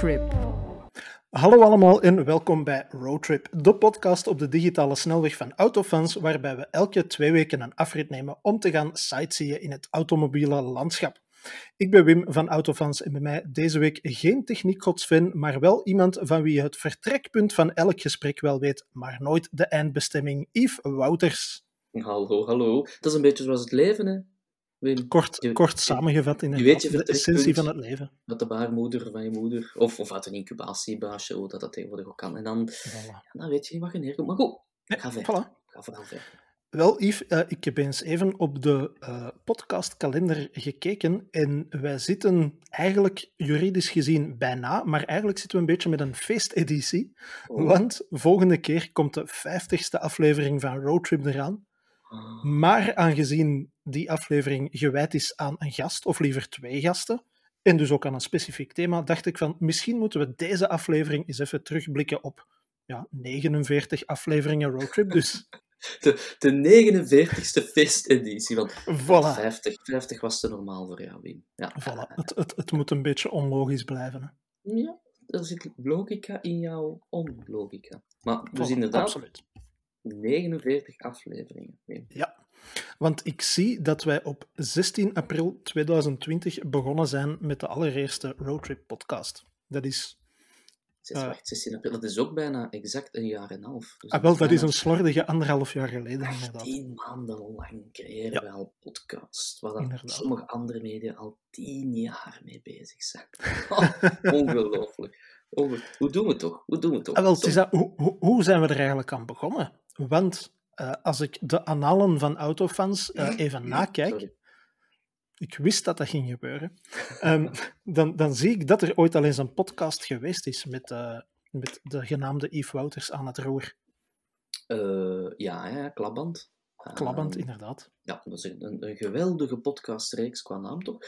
Roadtrip. Hallo allemaal en welkom bij Roadtrip, de podcast op de digitale snelweg van Autofans, waarbij we elke twee weken een afrit nemen om te gaan sightseeën in het automobiele landschap. Ik ben Wim van Autofans en bij mij deze week geen techniekgodsfan, maar wel iemand van wie je het vertrekpunt van elk gesprek wel weet, maar nooit de eindbestemming, Yves Wouters. Hallo, hallo. Dat is een beetje zoals het leven, hè? Kort, Je- kort samengevat in de essentie van het leven. Met de baarmoeder van je moeder. Of, of uit een incubatiebaasje, hoe dat, dat tegenwoordig ook kan. En dan, Voilà. ja, dan weet je niet wat je neerkomt. Maar goed, ga verder. Voilà. Ga vooral verder. Wel, Yves, eh, ik heb eens even op de eh, podcastkalender gekeken en wij zitten eigenlijk juridisch gezien bijna, maar eigenlijk zitten we een beetje met een feesteditie, Oh. want volgende keer komt de vijftigste aflevering van Roadtrip eraan. Maar aangezien die aflevering gewijd is aan een gast, of liever twee gasten, en dus ook aan een specifiek thema, dacht ik van misschien moeten we deze aflevering eens even terugblikken op ja, 49 afleveringen Roadtrip. Dus De, de 49ste feesteditie. Want voilà. 50, 50 was te normaal voor jou, Wim. Ja, Voilà, het, het, het moet een beetje onlogisch blijven. Hè. ja er zit logica in jouw onlogica. Maar dus Voilà, inderdaad, Absoluut. 49 afleveringen. Ja, want ik zie dat wij op 16 april 2020 begonnen zijn met de allereerste Roadtrip podcast. Dat is, Zes, Eh. wacht, 16 april. Dat is ook bijna exact een jaar en een half. Dus ah, wel, dat is een slordige anderhalf jaar geleden inderdaad. Tien maanden lang creëren Ja. we al podcast, waar sommige andere media al tien jaar mee bezig zijn. Oh, ongelooflijk. Onge- Hoe doen we het toch? Hoe doen we het toch? Ah, wel, is dat, hoe, hoe zijn we er eigenlijk aan begonnen? Want eh, als ik de annalen van autofans eh, even nakijk, Sorry. ik wist dat dat ging gebeuren, ehm, dan, dan zie ik dat er ooit al eens een podcast geweest is met, eh, met de genaamde Yves Wouters aan het roer. Ja, ja, klapband. Klappend, Ehm, inderdaad. ja, dat is een, geweldige podcastreeks qua naam toch?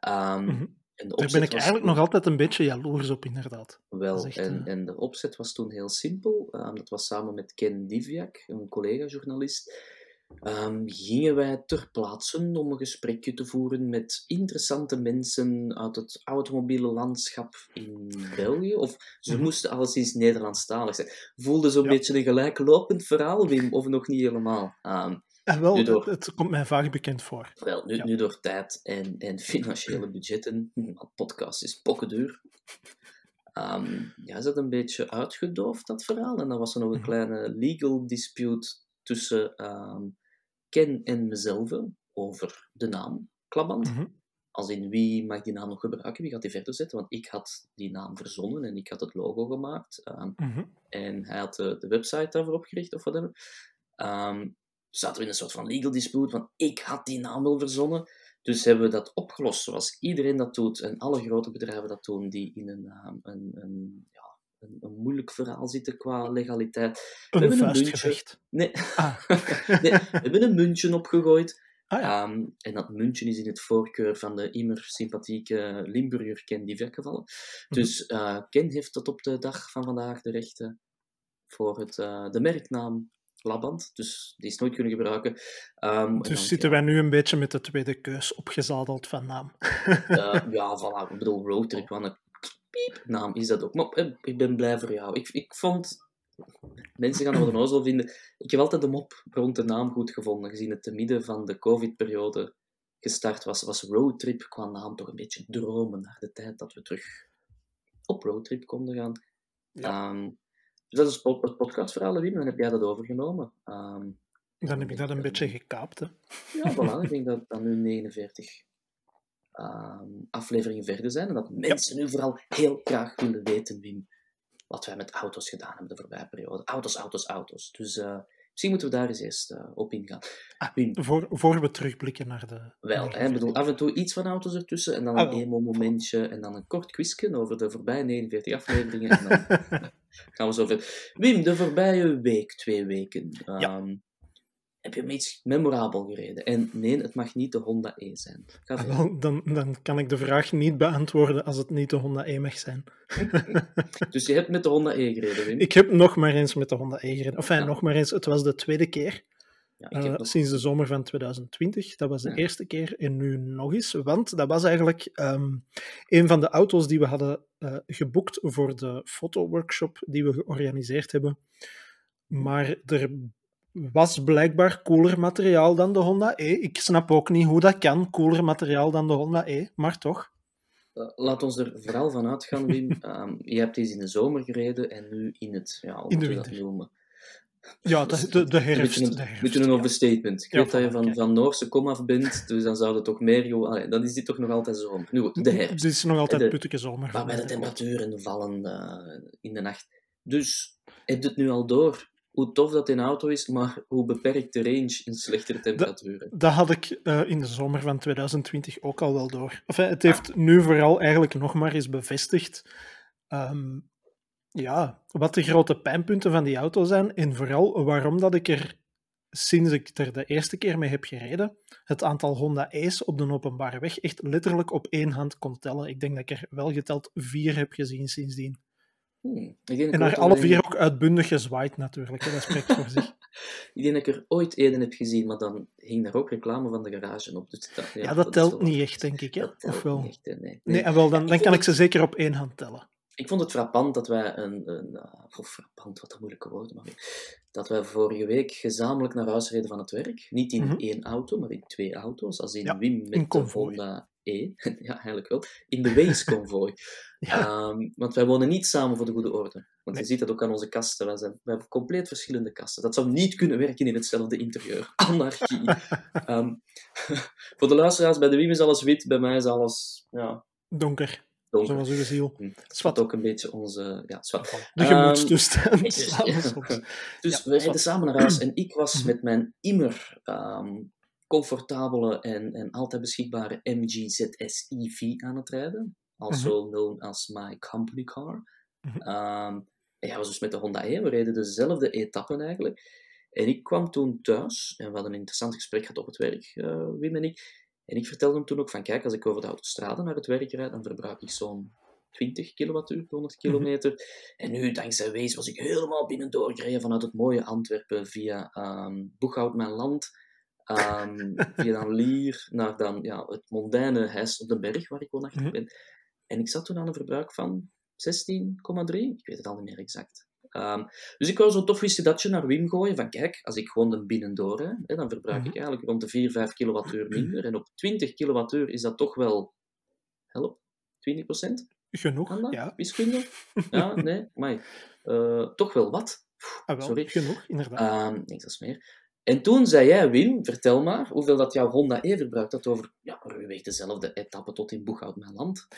Mhm. En Daar ben ik eigenlijk toen- nog altijd een beetje jaloers op, inderdaad. Wel, echt, en, en de opzet was toen heel simpel. Ehm, dat was samen met Ken Diviak, een collega-journalist. Ehm, gingen wij ter plaatse om een gesprekje te voeren met interessante mensen uit het automobiele landschap in België. Of ze Mhm. moesten alleszins Nederlandstalig zijn. Voelde zo'n Ja. beetje een gelijklopend verhaal, Wim, of nog niet helemaal. Ehm, En wel, door. het, het komt mij vaag bekend voor. wel, nu, Ja. nu door tijd en, en financiële budgetten, want podcast is pokkenduur, ehm, ja, is dat een beetje uitgedoofd, dat verhaal. En dan was er nog een Mhm. kleine legal dispute tussen ehm, Ken en mezelf over de naam Klaband. Mhm. Als in wie mag die naam nog gebruiken, wie gaat die verder zetten? Want ik had die naam verzonnen en ik had het logo gemaakt. ehm, Mhm. en hij had de, de website daarvoor opgericht of whatever. Ehm zaten we in een soort van legal dispute, want ik had die naam wel verzonnen. Dus hebben we dat opgelost zoals iedereen dat doet en alle grote bedrijven dat doen die in een, ehm, een, een, ja, een, een moeilijk verhaal zitten qua legaliteit. Een hebben een vuistgevecht. Nee, Ah. nee, we hebben een muntje opgegooid. Ah ja. Ehm, en dat muntje is in het voorkeur van de immer sympathieke Limburger Ken Divek gevallen. Mhm. Dus eh, Ken heeft tot op de dag van vandaag de rechten voor het, eh, de merknaam Laband. Dus die is nooit kunnen gebruiken. Ehm, dan, Dus zitten wij nu een beetje met de tweede keus opgezadeld van naam. ja, eh, ja, voilà. Ik bedoel, Roadtrip, wat een piep naam is dat ook. Maar eh, ik ben blij voor jou. Ik, ik vond... Mensen gaan het wel onnozel vinden. Ik heb altijd de mop rond de naam goed gevonden. Gezien het te midden van de covid-periode gestart was, was Roadtrip qua naam toch een beetje dromen naar de tijd dat we terug op roadtrip konden gaan. Ja. Ehm, dus dat is het pod- het podcastverhaal, Wim. Dan heb jij dat overgenomen. Ehm, Dan heb ik dat een beetje gekaapt. Hè. ja, voilà. Ik denk dat dat nu 49 ehm, afleveringen verder zijn. En dat mensen nu vooral heel graag willen weten, Wim, wat wij met auto's gedaan hebben de voorbije periode. Auto's, auto's, auto's. Dus eh, misschien moeten we daar eens eerst eh, op ingaan. Ah, Wim, Voor, voor we terugblikken naar de... wel, naar de hè, ik bedoel, af en toe iets van auto's ertussen en dan Ah, een wel. emo-momentje en dan een kort quizje over de voorbije 49 afleveringen. En dan gaan we zo. Wim, de voorbije week, twee weken, ehm, heb je me iets memorabel gereden? En nee, het mag niet de Honda E zijn. Ah, wel, dan, dan kan ik de vraag niet beantwoorden als het niet de Honda E mag zijn. Dus je hebt met de Honda E gereden, Wim? Ik heb nog maar eens met de Honda E gereden. Enfin, Ja. nog maar eens. Het was de tweede keer. Ja, Uh, nog- sinds de zomer van 2020. Dat was de Ja. eerste keer en nu nog eens. Want dat was eigenlijk ehm, een van de auto's die we hadden eh, geboekt voor de fotoworkshop die we georganiseerd hebben. Maar er was blijkbaar cooler materiaal dan de Honda E. Ik snap ook niet hoe dat kan, cooler materiaal dan de Honda E, maar toch. Eh, laat ons er vooral van uitgaan, Wim. Ehm, je hebt deze in de zomer gereden en nu in het, ja, hoe In de dat winter. noemen? Ja, de, de, de Een herfst. beetje een, de herfst, beetje een ja. overstatement. Ik Ja, weet dat je van, kijk. van Noorse komaf bent, dus dan zou het toch meer... joh, dan is dit toch nog altijd zomer. Nu goed, de herfst. Het is nog altijd De- putteke zomer. De mij, dat klopt. temperaturen vallen eh, in de nacht. Dus, heb je het nu al door? Hoe tof dat in een auto is, maar hoe beperkt de range in slechtere temperaturen. Dat had ik eh, in de zomer van 2020 ook al wel door. Enfin, het heeft nu vooral eigenlijk nog maar eens bevestigd ehm, ja, wat de grote pijnpunten van die auto zijn en vooral waarom dat ik er sinds ik er de eerste keer mee heb gereden, het aantal Honda E's op de openbare weg echt letterlijk op één hand kon tellen. Ik denk dat ik er wel geteld vier heb gezien sindsdien. Hmm, ik denk En naar ik alle vier ook uitbundig gezwaaid natuurlijk. Dat spreekt voor zich. Ik denk dat ik er ooit één heb gezien, maar dan hing daar ook reclame van de garage op. Dus dat, Ja, dat telt wel- niet echt, denk ik. Hè? Of wel? echt, nee. Nee, en wel, dan, dan kan ik ze zeker op één hand tellen. Ik vond het frappant dat wij een... een of frappant, wat een moeilijke woorden, maar dat wij vorige week gezamenlijk naar huis reden van het werk. Niet in Mhm. één auto, maar in twee auto's. Als in Ja, Wim met in de. Honda E. ja, eigenlijk wel. In de Waze convoy. Ja. Ehm, want wij wonen niet samen voor de goede orde. Want Nee. je ziet dat ook aan onze kasten. Wij, zijn, wij hebben compleet verschillende kasten. Dat zou niet kunnen werken in hetzelfde interieur. Anarchie. Ehm, voor de luisteraars, bij de Wim is alles wit, bij mij is alles ja, Donker, donker. zoals. Hm. Dat Zwart. ook een beetje onze... Ja, zwart. De Ehm, gemoedstoestand. Dus, soms. dus Ja, we reden samen naar huis en ik was Mhm. met mijn immer ehm, comfortabele en, en altijd beschikbare MG ZS EV aan het rijden. Also known as my company car. Mhm. Ehm, en ja, was dus met de Honda E. We reden dezelfde etappen eigenlijk. En ik kwam toen thuis en we hadden een interessant gesprek gehad op het werk, eh, Wim en ik. En ik vertelde hem toen ook van, kijk, als ik over de autostrade naar het werk rijd, dan verbruik ik zo'n 20 kilowattuur, 100 kilometer. En nu, dankzij Wees, was ik helemaal binnen doorgereden vanuit het mooie Antwerpen via ehm Boeghout, mijn land. ehm, via dan Lier naar dan ja, het mondaine Heist op de Berg, waar ik woonachtig Mhm. ben. En ik zat toen aan een verbruik van 16,3. Ik weet het al niet meer exact. Ehm, dus ik wou zo'n tof wist naar Wim gooien. Van kijk, als ik gewoon een binnendoor rijd, hè, dan verbruik Mhm. ik eigenlijk rond de 4, 5 kilowattuur minder. En op 20 kilowattuur is dat toch wel, help, 20 procent? Genoeg, ja. Wiskunde? Ja, nee, maar toch wel wat. Ah, wel, Sorry. genoeg, inderdaad. Ehm niks als meer. En toen zei jij, Wim, vertel maar hoeveel dat jouw Honda E verbruikt had over ja, ruwweg dezelfde etappe tot in Boeghout, mijn land.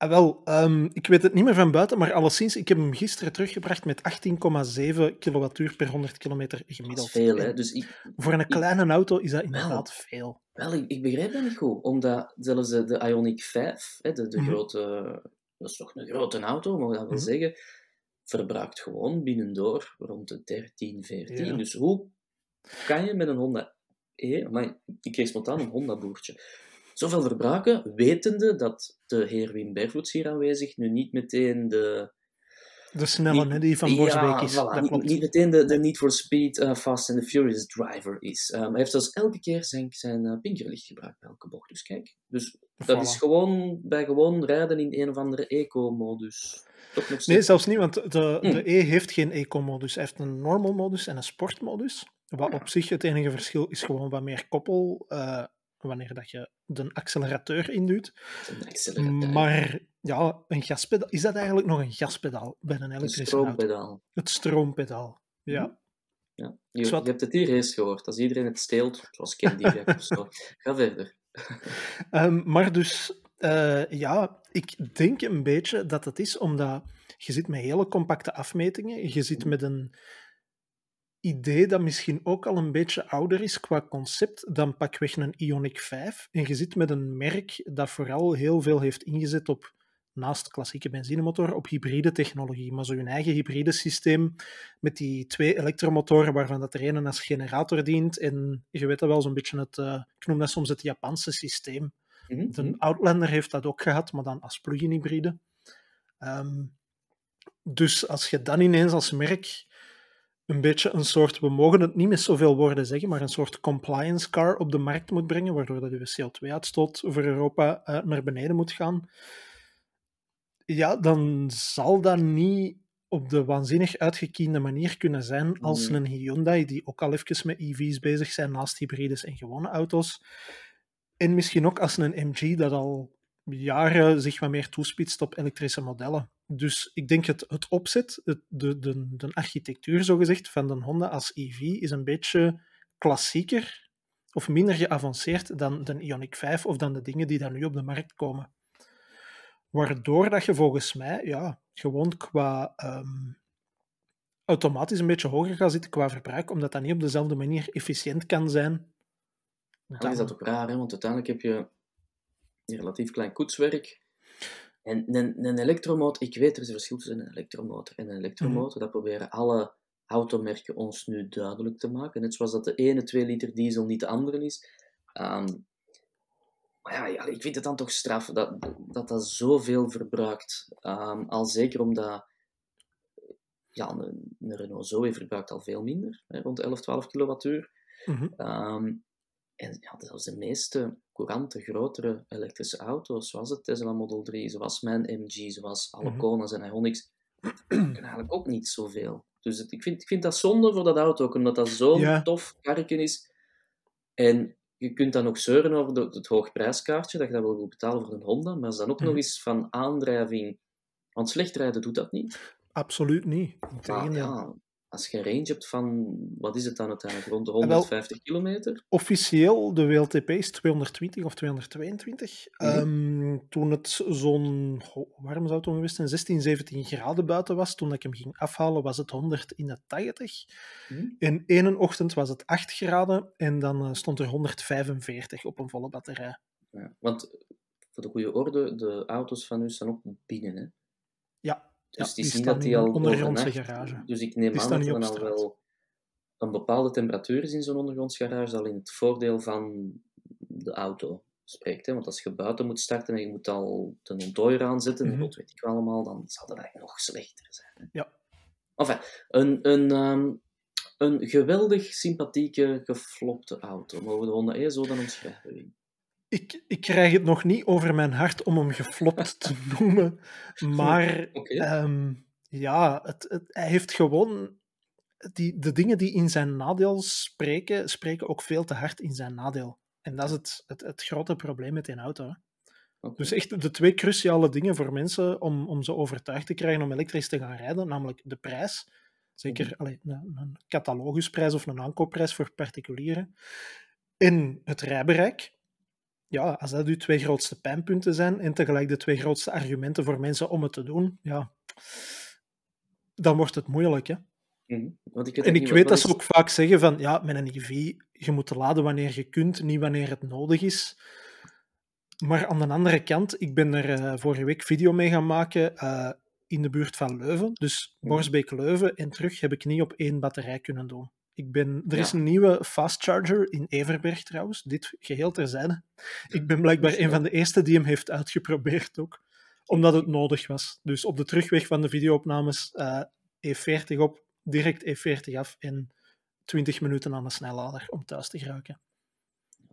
Ah, wel, ehm, ik weet het niet meer van buiten, maar alleszins, ik heb hem gisteren teruggebracht met 18,7 kilowattuur per 100 kilometer Dat gemiddeld. is veel, hè. Dus ik, Voor een kleine auto is dat inderdaad veel. Wel, ik, ik begrijp dat niet goed. Omdat zelfs de, de Ioniq 5, hè, de, de Mhm. grote, dat is toch een grote auto, mag dat wel Mhm. zeggen, verbruikt gewoon binnendoor rond de 13, 14. Ja. Dus hoe kan je met een Honda E, maar ik kreeg spontaan een Honda-boertje, zoveel verbruiken, wetende dat de heer Wim Bervoets hier aanwezig nu niet meteen de... De snelle, Niet- die van Ja, Borsbeek is. voilà, dat niet, klopt. niet meteen de, de Need for Speed uh, Fast and the Furious driver is. Um, hij heeft zelfs elke keer zijn, zijn uh, pinkerlicht gebruikt bij elke bocht. Dus kijk, dus dat Voilà. is gewoon bij gewoon rijden in een of andere eco-modus. Nee, zelfs niet, want de, Hmm. de E heeft geen eco-modus. Hij heeft een normal modus en een sportmodus. Wat op zich het enige verschil is gewoon wat meer koppel eh, wanneer dat je de accelerateur induwt. een Maar ja, een gaspedaal, is dat eigenlijk nog een gaspedaal bij een een elektrische auto? stroompedaal. Het stroompedaal. Ja. Mhm. Ja. Je, Zwat. je hebt het hier eerst gehoord. Als iedereen het steelt, zoals Candy of zo. Ga verder. Ehm, maar dus, eh, ja, ik denk een beetje dat het is omdat je zit met hele compacte afmetingen. Je zit met een idee dat misschien ook al een beetje ouder is qua concept dan pakweg een Ioniq 5. En je zit met een merk dat vooral heel veel heeft ingezet op, naast klassieke benzinemotoren, op hybride technologie. Maar zo hun eigen hybride systeem met die twee elektromotoren waarvan dat er een als generator dient. En je weet dat wel, zo'n beetje het, eh, ik noem dat soms het Japanse systeem. Mhm. De Outlander heeft dat ook gehad, maar dan als plug-in hybride. Ehm, dus als je dan ineens als merk een beetje een soort, we mogen het niet met zoveel woorden zeggen, maar een soort compliance car op de markt moet brengen, waardoor dat de CO2-uitstoot voor Europa uh, naar beneden moet gaan, ja, dan zal dat niet op de waanzinnig uitgekiende manier kunnen zijn als een Hyundai, die ook al even met EV's bezig zijn naast hybrides en gewone auto's. En misschien ook als een MG dat al jaren zich wat meer toespitst op elektrische modellen. Dus ik denk het, het opzet, het, de, de, de architectuur zogezegd van de Honda als EV is een beetje klassieker of minder geavanceerd dan de Ioniq 5 of dan de dingen die dan nu op de markt komen. Waardoor dat je volgens mij ja, gewoon qua um, automatisch een beetje hoger gaat zitten qua verbruik, omdat dat niet op dezelfde manier efficiënt kan zijn. Dan is dat ook raar, hè? want uiteindelijk heb je een relatief klein koetswerk. En een, een elektromotor, ik weet er is een verschil tussen een elektromotor en een elektromotor. Mm Dat proberen alle automerken ons nu duidelijk te maken. Net zoals dat de ene 2 liter diesel niet de andere is. Um, maar ja, ik vind het dan toch straf dat dat, dat zoveel verbruikt. Um, al zeker omdat ja, een, een Renault Zoe verbruikt al veel minder, hè, rond 11, 12 kilowattuur. Mm um, en ja, zelfs de meeste courante, grotere elektrische auto's, zoals de Tesla Model 3, zoals mijn MG, zoals alle mm en Ioniq's, kunnen eigenlijk ook niet zoveel. Dus het, ik, vind, ik vind dat zonde voor dat auto, ook omdat dat zo'n tof karretje is. En je kunt dan ook zeuren over het hoogprijskaartje, dat je dat wel wil betalen voor een Honda, maar is dan ook nog mhm. eens van aandrijving. Want slecht rijden doet dat niet. Absoluut niet. ja, als je een range hebt van, wat is het dan uiteindelijk, rond de 150 wel, kilometer? Officieel, de WLTP is 220 of 222. Mm um, toen het zo'n, waarom zou het geweest zijn, 16, 17 graden buiten was, toen ik hem ging afhalen, was het 100 in de 80. Mm In één ochtend was het 8 graden en dan uh, stond er 145 op een volle batterij. Ja, want voor de goede orde, de auto's van u staan ook binnen, hè? Ja, dus ja, die, die dat die al ondergrondse garage. Dus ik neem aan dat er al wel een bepaalde temperatuur is in zo'n ondergrondse garage, al in het voordeel van de auto spreekt. Hè? Want als je buiten moet starten en je moet al de ontdooier aanzetten, mm -hmm. dat weet ik wel allemaal, dan zal dat eigenlijk nog slechter zijn. Hè? Ja. Enfin, een, een, um, een geweldig sympathieke, geflopte auto. Mogen we de Honda E zo dan omschrijven? Ik, ik krijg het nog niet over mijn hart om hem geflopt te noemen. Maar okay. Ehm, ja, het, het, hij heeft gewoon. Die, de dingen die in zijn nadeel spreken, spreken ook veel te hard in zijn nadeel. En dat is het, het, het grote probleem met die auto. Okay. Dus echt de twee cruciale dingen voor mensen om, om ze overtuigd te krijgen om elektrisch te gaan rijden, namelijk de prijs. Zeker allee, een, een catalogusprijs of een aankoopprijs voor particulieren. En het rijbereik ja, als dat uw twee grootste pijnpunten zijn en tegelijk de twee grootste argumenten voor mensen om het te doen, ja, dan wordt het moeilijk. Hè? Mm Want ik en ik weet dat ze ook vaak zeggen van, ja, met een EV, je moet laden wanneer je kunt, niet wanneer het nodig is. Maar aan de andere kant, ik ben er uh, vorige week video mee gaan maken uh, in de buurt van Leuven. Dus mhm. Borsbeek-Leuven en terug heb ik niet op één batterij kunnen doen. Ik ben, er is een nieuwe fast charger in Everberg trouwens, dit geheel terzijde. Ik ben blijkbaar een van de eerste die hem heeft uitgeprobeerd ook, omdat het nodig was. Dus op de terugweg van de videoopnames uh, E40 op, direct E40 af en 20 minuten aan de snellader om thuis te geraken.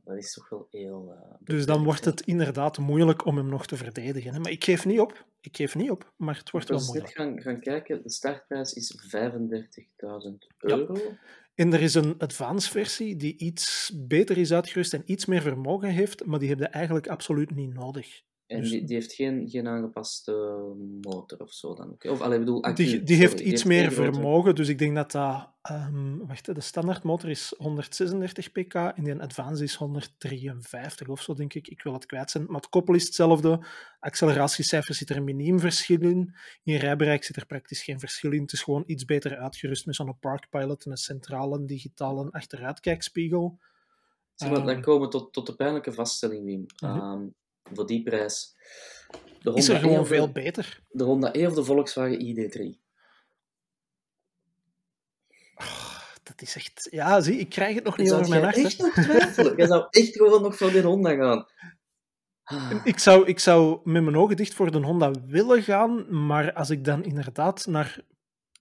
Dat is toch wel heel... Uh, dus dan wordt het inderdaad moeilijk om hem nog te verdedigen. Hè? Maar ik geef niet op. Ik geef niet op, maar het wordt wel moeilijk. Als we gaan, gaan kijken, de startprijs is 35.000 euro. Ja. En er is een advanced versie die iets beter is uitgerust en iets meer vermogen heeft, maar die heb je eigenlijk absoluut niet nodig. En dus... die, die, heeft geen, geen aangepaste motor of zo dan? Of, allee, bedoel, die, die, heeft iets meer vermogen, dus ik denk dat dat... Um, wacht, de standaardmotor is 136 pk en die Advance is 153 of zo, denk ik. Ik wil het kwijt zijn. Maar het koppel is hetzelfde. Acceleratiecijfers zit er een miniem verschil in. In rijbereik zit er praktisch geen verschil in. Het is gewoon iets beter uitgerust met zo'n Parkpilot en een centrale digitale achteruitkijkspiegel. Zeg maar, dan ehm, komen we tot, tot de pijnlijke vaststelling, Wim. Uh. -huh. um, voor die prijs. De Honda is er gewoon e veel beter. De Honda E of de Volkswagen ID3? Oh, dat is echt... Ja, zie, ik krijg het nog niet over mijn hart. echt nog twijfelen? Jij zou echt gewoon nog voor de Honda gaan. Ah. Ik zou, ik zou met mijn ogen dicht voor de Honda willen gaan, maar als ik dan inderdaad naar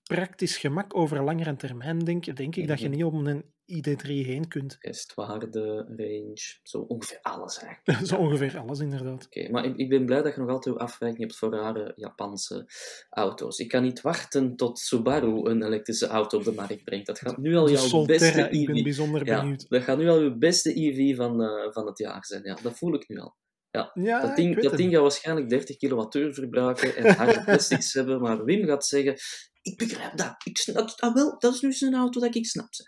praktisch gemak over langere termijn denk, denk ik dat je Mhm. niet om een ID3 heen kunt. Restwaarde, range, zo ongeveer alles eigenlijk. Zo ongeveer alles, inderdaad. Oké, maar ik, ik ben blij dat je nog altijd afwijking hebt voor rare Japanse auto's. Ik kan niet wachten tot Subaru een elektrische auto op de markt brengt. Dat gaat nu al De jouw Solterra, beste ik ben EV. bijzonder Ja, benieuwd. dat gaat nu al uw beste EV van, eh, van het jaar zijn. Ja, dat voel ik nu al. Ja, dat ding, dat ding gaat waarschijnlijk 30 kilowattuur verbruiken en harde plastics hebben, maar Wim gaat zeggen, ik begrijp dat. Ik snap, ah, wel, dat is nu zo'n auto dat ik snap. Zeg.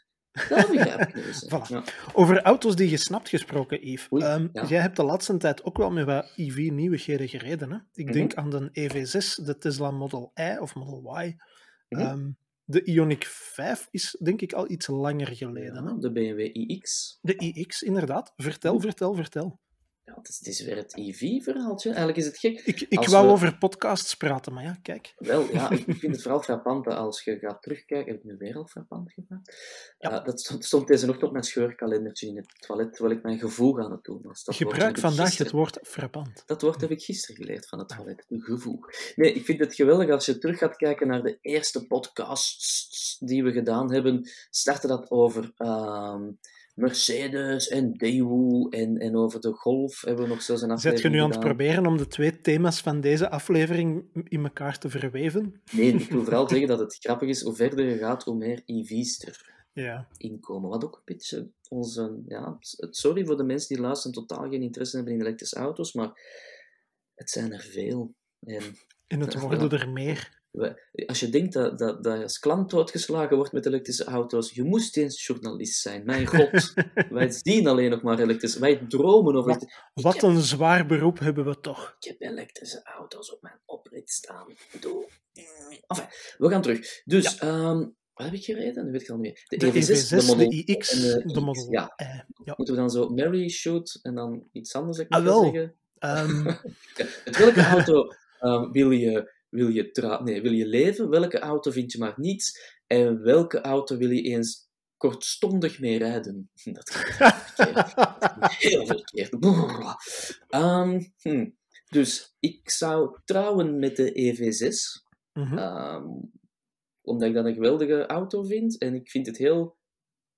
Dat begrijp ik eens. Voilà. Ja. Over auto's die je snapt gesproken, Yves. Oei, Ehm, ja. Jij hebt de laatste tijd ook wel met wat EV-nieuwigheden gereden. Hè? Ik Mhm. denk aan de EV6, de Tesla Model I of Model Y. Mhm. Ehm, de Ioniq 5 is denk ik al iets langer geleden. Hè? De BMW iX. De iX, inderdaad. Vertel, vertel, vertel. Ja, het, is, het is weer het EV-verhaaltje. Eigenlijk is het gek. Ik, ik wou we- over podcasts praten, maar ja, kijk. Wel, ja, ik vind het vooral frappant dat als je gaat terugkijken... Heb ik nu weer al frappant gemaakt? Ja. Ja. dat stond, stond deze ochtend op mijn scheurkalendertje in het toilet, terwijl ik mijn gevoel aan het doen was. Dat Gebruik vandaag gisteren- het woord frappant. Dat woord heb ik gisteren geleerd van het toilet. Een gevoel. Nee, ik vind het geweldig als je terug gaat kijken naar de eerste podcasts die we gedaan hebben. Startte dat over ehm, Mercedes en Daewoo en, en over de Golf hebben we nog zelfs een Zet aflevering je nu aan het gedaan. proberen om de twee thema's van deze aflevering in elkaar te verweven? Nee, ik wil vooral zeggen dat het grappig is, hoe verder je gaat, hoe meer EV's Ja. erin komen. Wat ook een beetje onze... Ja, sorry voor de mensen die luisteren totaal geen interesse hebben in elektrische auto's, maar het zijn er veel. En En het Ja. worden er meer. Als je denkt dat, dat, dat je als klant doodgeslagen wordt met elektrische auto's, je moest eens journalist zijn. Mijn god, wij zien alleen nog maar elektrische... Wij dromen over... Wat- heb- een zwaar beroep hebben we toch. Ik heb elektrische auto's op mijn oprit staan. Bedoel... Enfin, we gaan terug. Dus, ehm, wat heb ik gereden? Weet ik al niet meer. De EV6, EV6, de, Model iX, en de. Model Ja, moeten we dan zo Mary shoot en dan iets anders ik Ah, wel. zeggen? Ja, Met welke auto ehm, wil, je, wil, je tra- nee, wil je leven? Welke auto vind je maar niets? En welke auto wil je eens kortstondig mee rijden? Dat gaat verkeerd. Heel verkeerd. Ehm, hm. Dus ik zou trouwen met de EV6. mhm. Ehm, omdat ik dat een geweldige auto vind. En ik vind het heel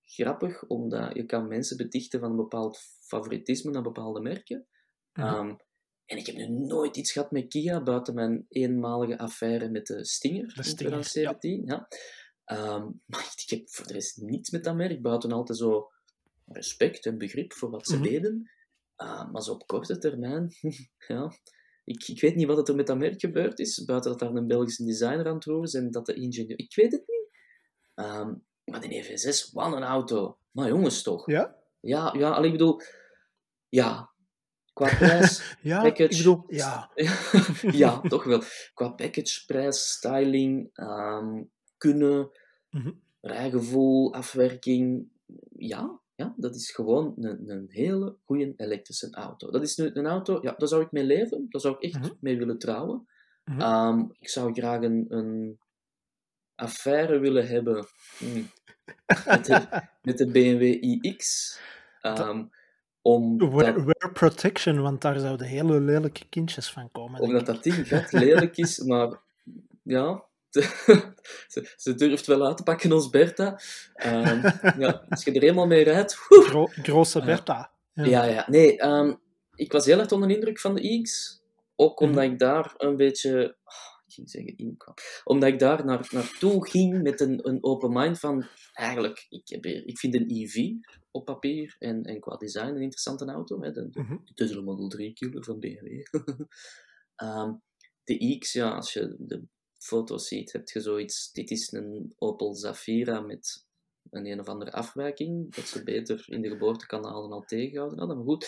grappig, omdat je kan mensen betichten van een bepaald favoritisme naar bepaalde merken. Ehm, en ik heb nu nooit iets gehad met Kia, buiten mijn eenmalige affaire met de Stinger De in Stinger, 2017. Ja. Ehm, maar ik heb voor de rest niets met dat merk, buiten altijd zo respect en begrip voor wat ze Mhm. deden. Ah, maar zo op korte termijn, ja, ik, ik weet niet wat er met dat merk gebeurd is, buiten dat daar een Belgische designer aan het worden is en dat de ingenieur... Ik weet het niet. Ehm, maar die EV6, wat een auto. Maar jongens toch. ja? Ja, ja, ik bedoel... Ja, qua prijs... Ja, Package. bedoel, ja. ja, toch wel. Qua package, prijs, styling, ehm, kunnen, Mhm. rijgevoel, afwerking. Ja, ja, dat is gewoon een, een hele goede elektrische auto. Dat is nu een auto, ja, daar zou ik mee leven. Daar zou ik echt Mhm. mee willen trouwen. Mhm. Ehm, ik zou graag een, een affaire willen hebben hm, met, de, met de BMW iX. ehm, omdat, Wear, wear protection, want daar zouden hele lelijke kindjes van komen. omdat dat ding vet lelijk is, maar ja, ze, ze durft wel uit te pakken als Bertha. Ehm, ja, als je er eenmaal mee rijdt. Gro grote Ja. Bertha. Ja. Ja, ja. Nee, ehm, ik was heel erg onder de indruk van de iX. Ook omdat ik daar een beetje... ik ging zeggen inkwam. Omdat ik daar naar, naartoe ging met een, een open mind van... Eigenlijk, ik, heb hier, ik vind een EV op papier en, en qua design een interessante auto. Hè. De, de Mhm. Tesla Model 3 killer van BMW. Ehm, de iX, ja, als je de foto's ziet, heb je zoiets... Dit is een Opel Zafira met een een of andere afwijking, dat ze beter in de geboortekanalen al tegengehouden hadden. Maar goed.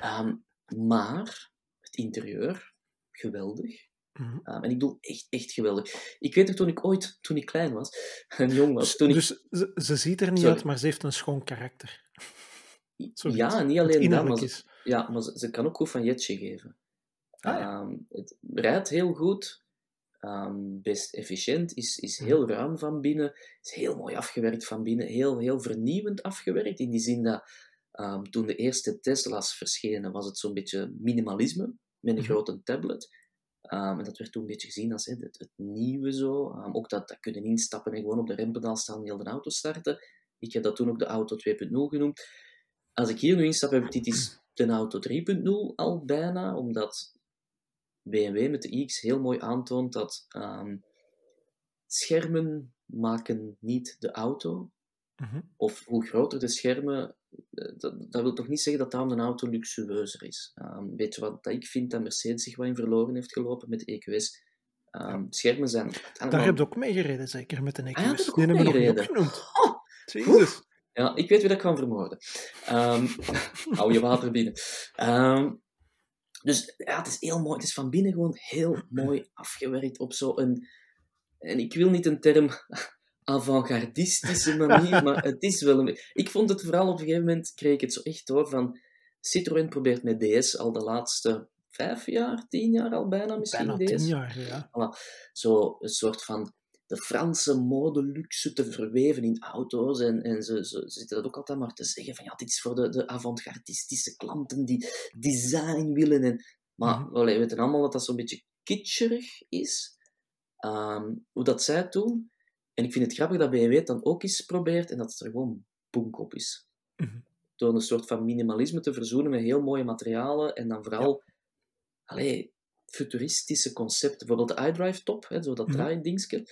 Ehm, maar het interieur, geweldig. Mhm. Ehm, en ik bedoel echt, echt geweldig. Ik weet nog toen ik ooit, toen ik klein was, en jong was, toen ik... Dus ze, ze ziet er niet Sorry. uit, maar ze heeft een schoon karakter. ja, niet Het alleen dat, maar, ze, ja, maar ze, ze kan ook goed van jetje geven. Ah, ja. Ehm, het rijdt heel goed. ehm, best efficiënt, is, is heel ruim van binnen, is heel mooi afgewerkt van binnen, heel, heel vernieuwend afgewerkt, in die zin dat toen de eerste Tesla's verschenen, was het zo'n beetje minimalisme, met een Mhm. grote tablet. Ehm, en dat werd toen een beetje gezien als het, het nieuwe zo. Ehm, ook dat, dat kunnen instappen en gewoon op de rempedaal staan en heel de auto starten. Ik heb dat toen ook de auto 2.0 genoemd. Als ik hier nu instap, heb ik dit is de auto 3.0 al bijna, omdat BMW met de iX heel mooi aantoont dat ehm, schermen maken niet de auto. Mhm. Of hoe groter de schermen, dat, dat wil toch niet zeggen dat daarom een auto luxueuzer is. Ehm, weet je wat dat ik vind dat Mercedes zich wat in verloren heeft gelopen met de EQS? Ehm, schermen zijn... Daar heb je ook mee gereden, zeker, met een EQS. Ah ja, daar heb ik Die ook hebben we nog niet meegereden. opgenoemd. Oh. Ja, ik weet wie dat kan vermoorden. Ehm hou je water binnen. Dus ja, het is heel mooi. Het is van binnen gewoon heel mooi afgewerkt op zo'n... En ik wil niet een term avant-gardistische manier, maar het is wel een... Ik vond het vooral op een gegeven moment, kreeg ik het zo echt door van... Citroën probeert met DS al de laatste vijf jaar, tien jaar al bijna misschien Bijna DS. tien jaar, ja. Zo een soort van de Franse modeluxe te verweven in auto's. En, en ze, zitten dat ook altijd maar te zeggen van ja, dit is voor de, de avant-gardistische klanten die design willen. En, maar allee, we weten allemaal dat dat zo'n beetje kitscherig is. Ehm, hoe dat zij het doen. En ik vind het grappig dat BMW dan ook eens probeert en dat het er gewoon boek op is. Mhm. Door een soort van minimalisme te verzoenen met heel mooie materialen en dan vooral allee, futuristische concepten. Bijvoorbeeld de iDrive top, hè, zo dat draaidingetje.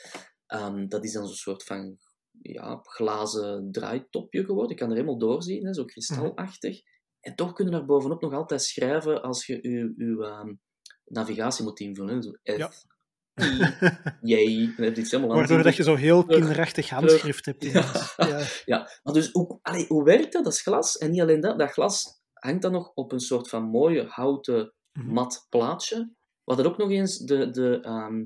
Ehm, dat is dan zo'n soort van ja, glazen draaitopje geworden. Je kan er helemaal doorzien, hè, zo kristalachtig. En toch kunnen daar bovenop nog altijd schrijven als je je, je ehm, navigatie moet invullen. hè, Zo F, Ja. I, J. Dan heb je iets helemaal Waardoor dat anders. je zo heel kinderachtig handschrift hebt. Ja. Ja. Ja, maar dus hoe, allee, hoe werkt dat? Dat is glas. En niet alleen dat, dat glas hangt dan nog op een soort van mooie houten Mhm. mat plaatje, waar er ook nog eens de, de, ehm,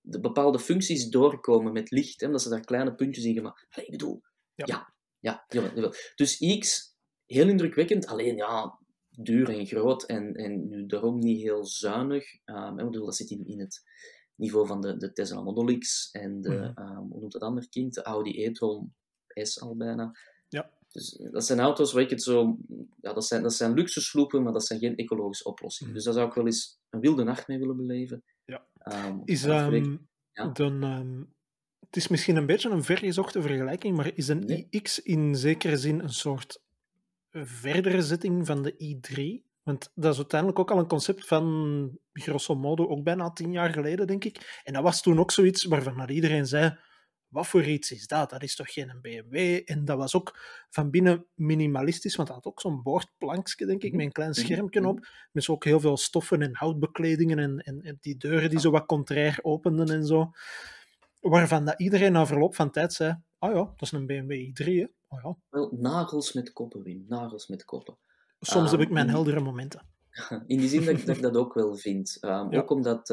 de bepaalde functies doorkomen met licht, hè, omdat ze daar kleine puntjes in gemaakt Allee, Ik bedoel, Ja. ja, ja, jawel, jawel. Dus X, heel indrukwekkend, alleen ja, duur en groot en, en nu daarom niet heel zuinig. Ehm, ik bedoel, dat zit in, in het niveau van de, de Tesla Model X en de, Mhm. ehm, hoe noemt dat ander kind, de Audi e-tron S al bijna. Ja. Dus dat zijn auto's waar ik het zo... Ja, dat zijn, dat zijn luxe sloepen, maar dat zijn geen ecologische oplossingen. Mhm. Dus daar zou ik wel eens een wilde nacht mee willen beleven. Ja. Ehm, Is, ja. dan, ehm, het is misschien een beetje een vergezochte vergelijking, maar is een Nee. iX in zekere zin een soort verdere zetting van de i3? Want dat is uiteindelijk ook al een concept van grosso modo ook bijna tien jaar geleden, denk ik. En dat was toen ook zoiets waarvan iedereen zei, wat voor iets is dat? Dat is toch geen BMW? En dat was ook van binnen minimalistisch, want dat had ook zo'n boordplankje, denk ik, met een klein Mhm, schermpje op. Met zo ook heel veel stoffen en houtbekledingen en, en, en die deuren die zo wat contrair openden en zo. Waarvan dat iedereen na verloop van tijd zei, ah ja, dat is een BMW i3, hè. Oh ja. Wel, nagels met koppen, Wim. Nagels met koppen. Soms heb Ehm, ik mijn in- heldere momenten. In die zin dat, ik- dat ik dat ook wel vind. Ehm, Ja. Ook omdat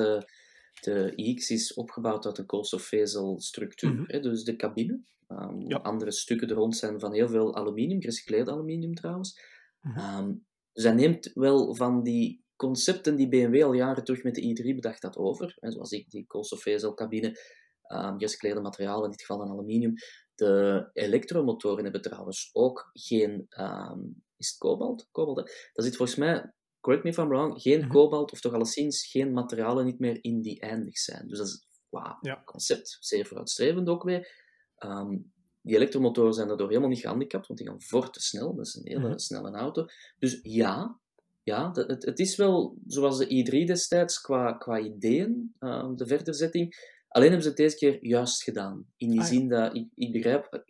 de iX is opgebouwd uit een koolstofvezelstructuur. Hè, dus de cabine. Ehm, Ja. Andere stukken er rond zijn van heel veel aluminium, gerecycleerd aluminium trouwens. Ehm, dus hij neemt wel van die concepten die BMW al jaren terug met de i3 bedacht had over. Hè, zoals die, die koolstofvezelcabine, ehm gerecycleerde materialen, in dit geval dan aluminium. De elektromotoren hebben trouwens ook geen... ehm, is het kobalt? Kobalt, hè? Daar zit volgens mij, correct me if I'm wrong, geen Mhm. kobalt, of toch alleszins geen materialen niet meer in die eindig zijn. Dus dat is, wauw, Ja. concept, zeer vooruitstrevend ook weer. Ehm, die elektromotoren zijn daardoor helemaal niet gehandicapt, want die gaan voor te snel. Dat is een hele Mhm. snelle auto. Dus ja, ja het, het is wel zoals de i3 destijds qua, qua ideeën, ehm, de verderzetting. Alleen hebben ze het deze keer juist gedaan. In die Ah, ja. zin dat ik, ik begrijp...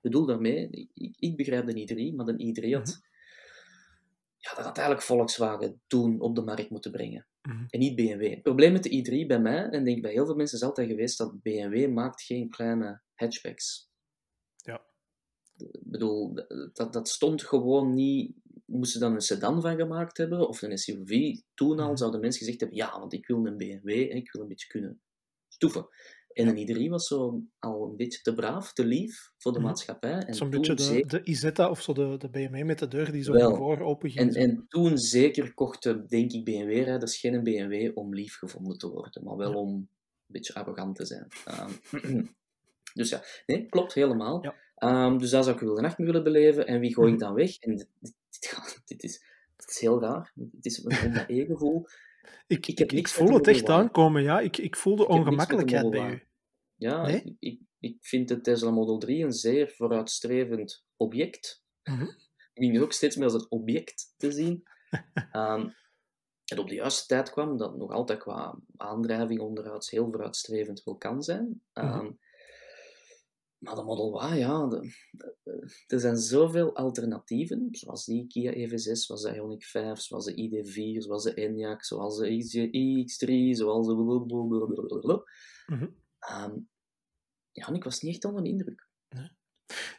Ik bedoel daarmee, ik, ik- begrijp de i3, maar de i3 had... Mhm. Ja, dat had eigenlijk Volkswagen toen op de markt moeten brengen. Mhm. En niet BMW. Het probleem met de i3 bij mij, en denk ik bij heel veel mensen, is altijd geweest dat BMW maakt geen kleine hatchbacks. Ja. Ik bedoel, dat, dat stond gewoon niet... Moesten dan een sedan van gemaakt hebben, of een SUV, toen al Mhm. zouden mensen gezegd hebben, ja, want ik wil een BMW, hè, ik wil een beetje kunnen stoeven. En een i3 was zo al een beetje te braaf, te lief voor de Mhm. maatschappij. En Zo'n toen beetje de, zeker- de Isetta of zo, de, de BMW met de deur die zo Wel. voor open ging. En, zo. en toen zeker kochten, denk ik, BMW-rijders geen BMW om lief gevonden te worden, maar wel Ja. om een beetje arrogant te zijn. Ehm, dus ja, nee, klopt helemaal. Ja. Ehm, dus daar zou ik wel de nacht mee willen beleven. En wie gooi ik Mhm. dan weg? En dit, dit, dit, dit is, dit is heel raar. Het is een dat e-gevoel. Ik, Ik heb ik, niks voel het echt aankomen, ja. Ik, ik voel de Ik ongemakkelijkheid bij u. Ja, Nee? ik, ik, vind de Tesla Model 3 een zeer vooruitstrevend object. Mhm. Ik begin het ook steeds meer als een object te zien. Ehm, en op de juiste tijd kwam dat nog altijd qua aandrijving onderhouds heel vooruitstrevend wel kan zijn. Ehm, Mhm. Maar de Model Y, ja, de- de- er zijn zoveel alternatieven, zoals die Kia EV6, zoals de Ioniq 5, zoals de ID4, zoals de Enyaq, zoals de iX3, zoals de blablabla. Mhm. Ehm, ja, en ik was niet echt onder de indruk.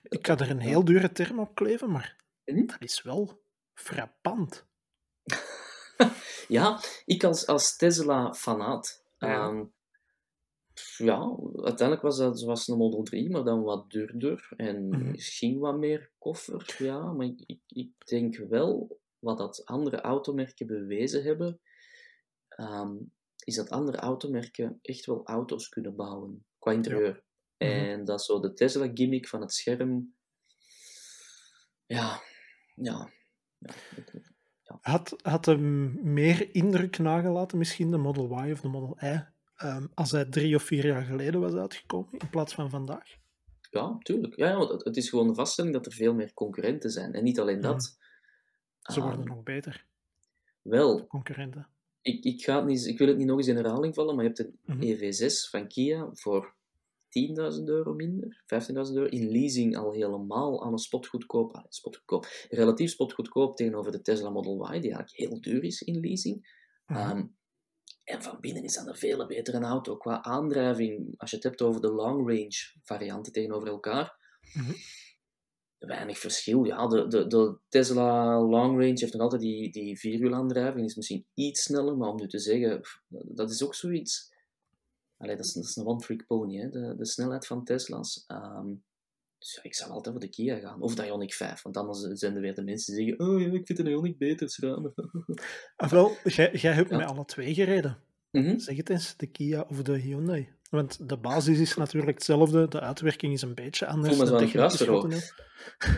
Ik ga er een heel dure term op kleven, maar dat is wel frappant. Ja, ik als, als Tesla-fanaat. Ja. Ja, uiteindelijk was dat zoals een Model 3, maar dan wat duurder en Mhm. misschien wat meer koffer. Ja, maar ik, ik, denk wel wat dat andere automerken bewezen hebben, ehm, is dat andere automerken echt wel auto's kunnen bouwen qua interieur. Mhm. En dat zo de Tesla-gimmick van het scherm. Ja, ja. ja Had, had hem meer indruk nagelaten, misschien de Model Y of de Model I, ehm, als hij drie of vier jaar geleden was uitgekomen, in plaats van vandaag? Ja, tuurlijk. Ja, want het, het is gewoon de vaststelling dat er veel meer concurrenten zijn. En niet alleen dat. Ze worden Ehm, nog beter, wel, concurrenten. ik, ik, ga het niet, ik wil het niet nog eens in herhaling vallen, maar je hebt een Mhm. EV6 van Kia voor 10.000 euro minder, 15.000 euro, in leasing al helemaal aan een spotgoedkoop, ah, spotgoedkoop, relatief spotgoedkoop tegenover de Tesla Model Y, die eigenlijk heel duur is in leasing. Ehm, en van binnen is dat een veel betere auto. Qua aandrijving, als je het hebt over de long range varianten tegenover elkaar, Mhm. weinig verschil. Ja, de, de, de Tesla long range heeft nog altijd die, die vierwielaandrijving, is misschien iets sneller, maar om nu te zeggen, dat is ook zoiets. Allee, dat is, dat is een one-trick pony, hè, de, de snelheid van Tesla's. Ehm, dus ik zou altijd voor de Kia gaan, of de Ioniq 5, want anders zijn er weer de mensen die zeggen, oh ja, ik vind de Ioniq beter, schramen. Ah, wel, jij, jij hebt Ja. met alle twee gereden. Mhm. Zeg het eens, de Kia of de Hyundai. Want de basis is natuurlijk hetzelfde, de uitwerking is een beetje anders. Voel me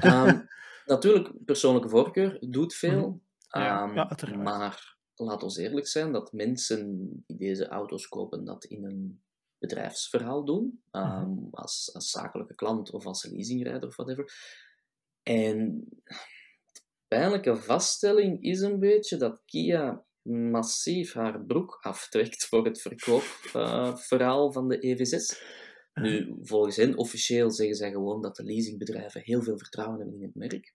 Ehm, natuurlijk, persoonlijke voorkeur doet veel. Mhm. Ja, Ehm, ja, maar laat ons eerlijk zijn dat mensen die deze auto's kopen dat in een bedrijfsverhaal doen, ehm, Mhm. als, als zakelijke klant of als leasingrijder of whatever. En de pijnlijke vaststelling is een beetje dat Kia massief haar broek aftrekt voor het verkoopverhaal van de EV6. Nu, volgens hen, officieel zeggen zij gewoon dat de leasingbedrijven heel veel vertrouwen hebben in het merk.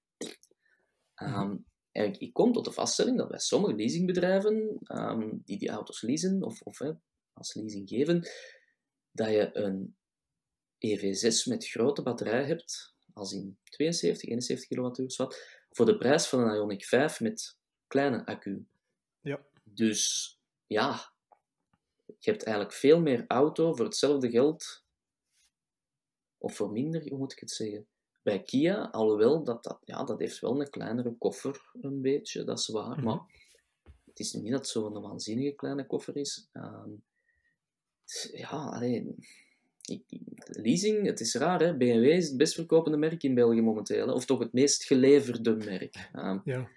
Ehm, en ik, ik kom tot de vaststelling dat bij sommige leasingbedrijven ehm, die die auto's leasen, of, of hè, als leasing geven, dat je een EV6 met grote batterij hebt, als in 72, 71 kWh, wat, voor de prijs van een Ioniq 5 met kleine accu. Ja. Dus ja, je hebt eigenlijk veel meer auto voor hetzelfde geld, of voor minder, hoe moet ik het zeggen? Bij Kia, alhoewel dat, dat, ja, dat heeft wel een kleinere koffer, een beetje, dat is waar. Mhm. Maar het is niet dat het zo'n waanzinnige kleine koffer is. Ehm, ja, alleen. Leasing, het is raar, hè? BMW is het best verkopende merk in België momenteel. hè, Of toch het meest geleverde merk. Ehm, Ja.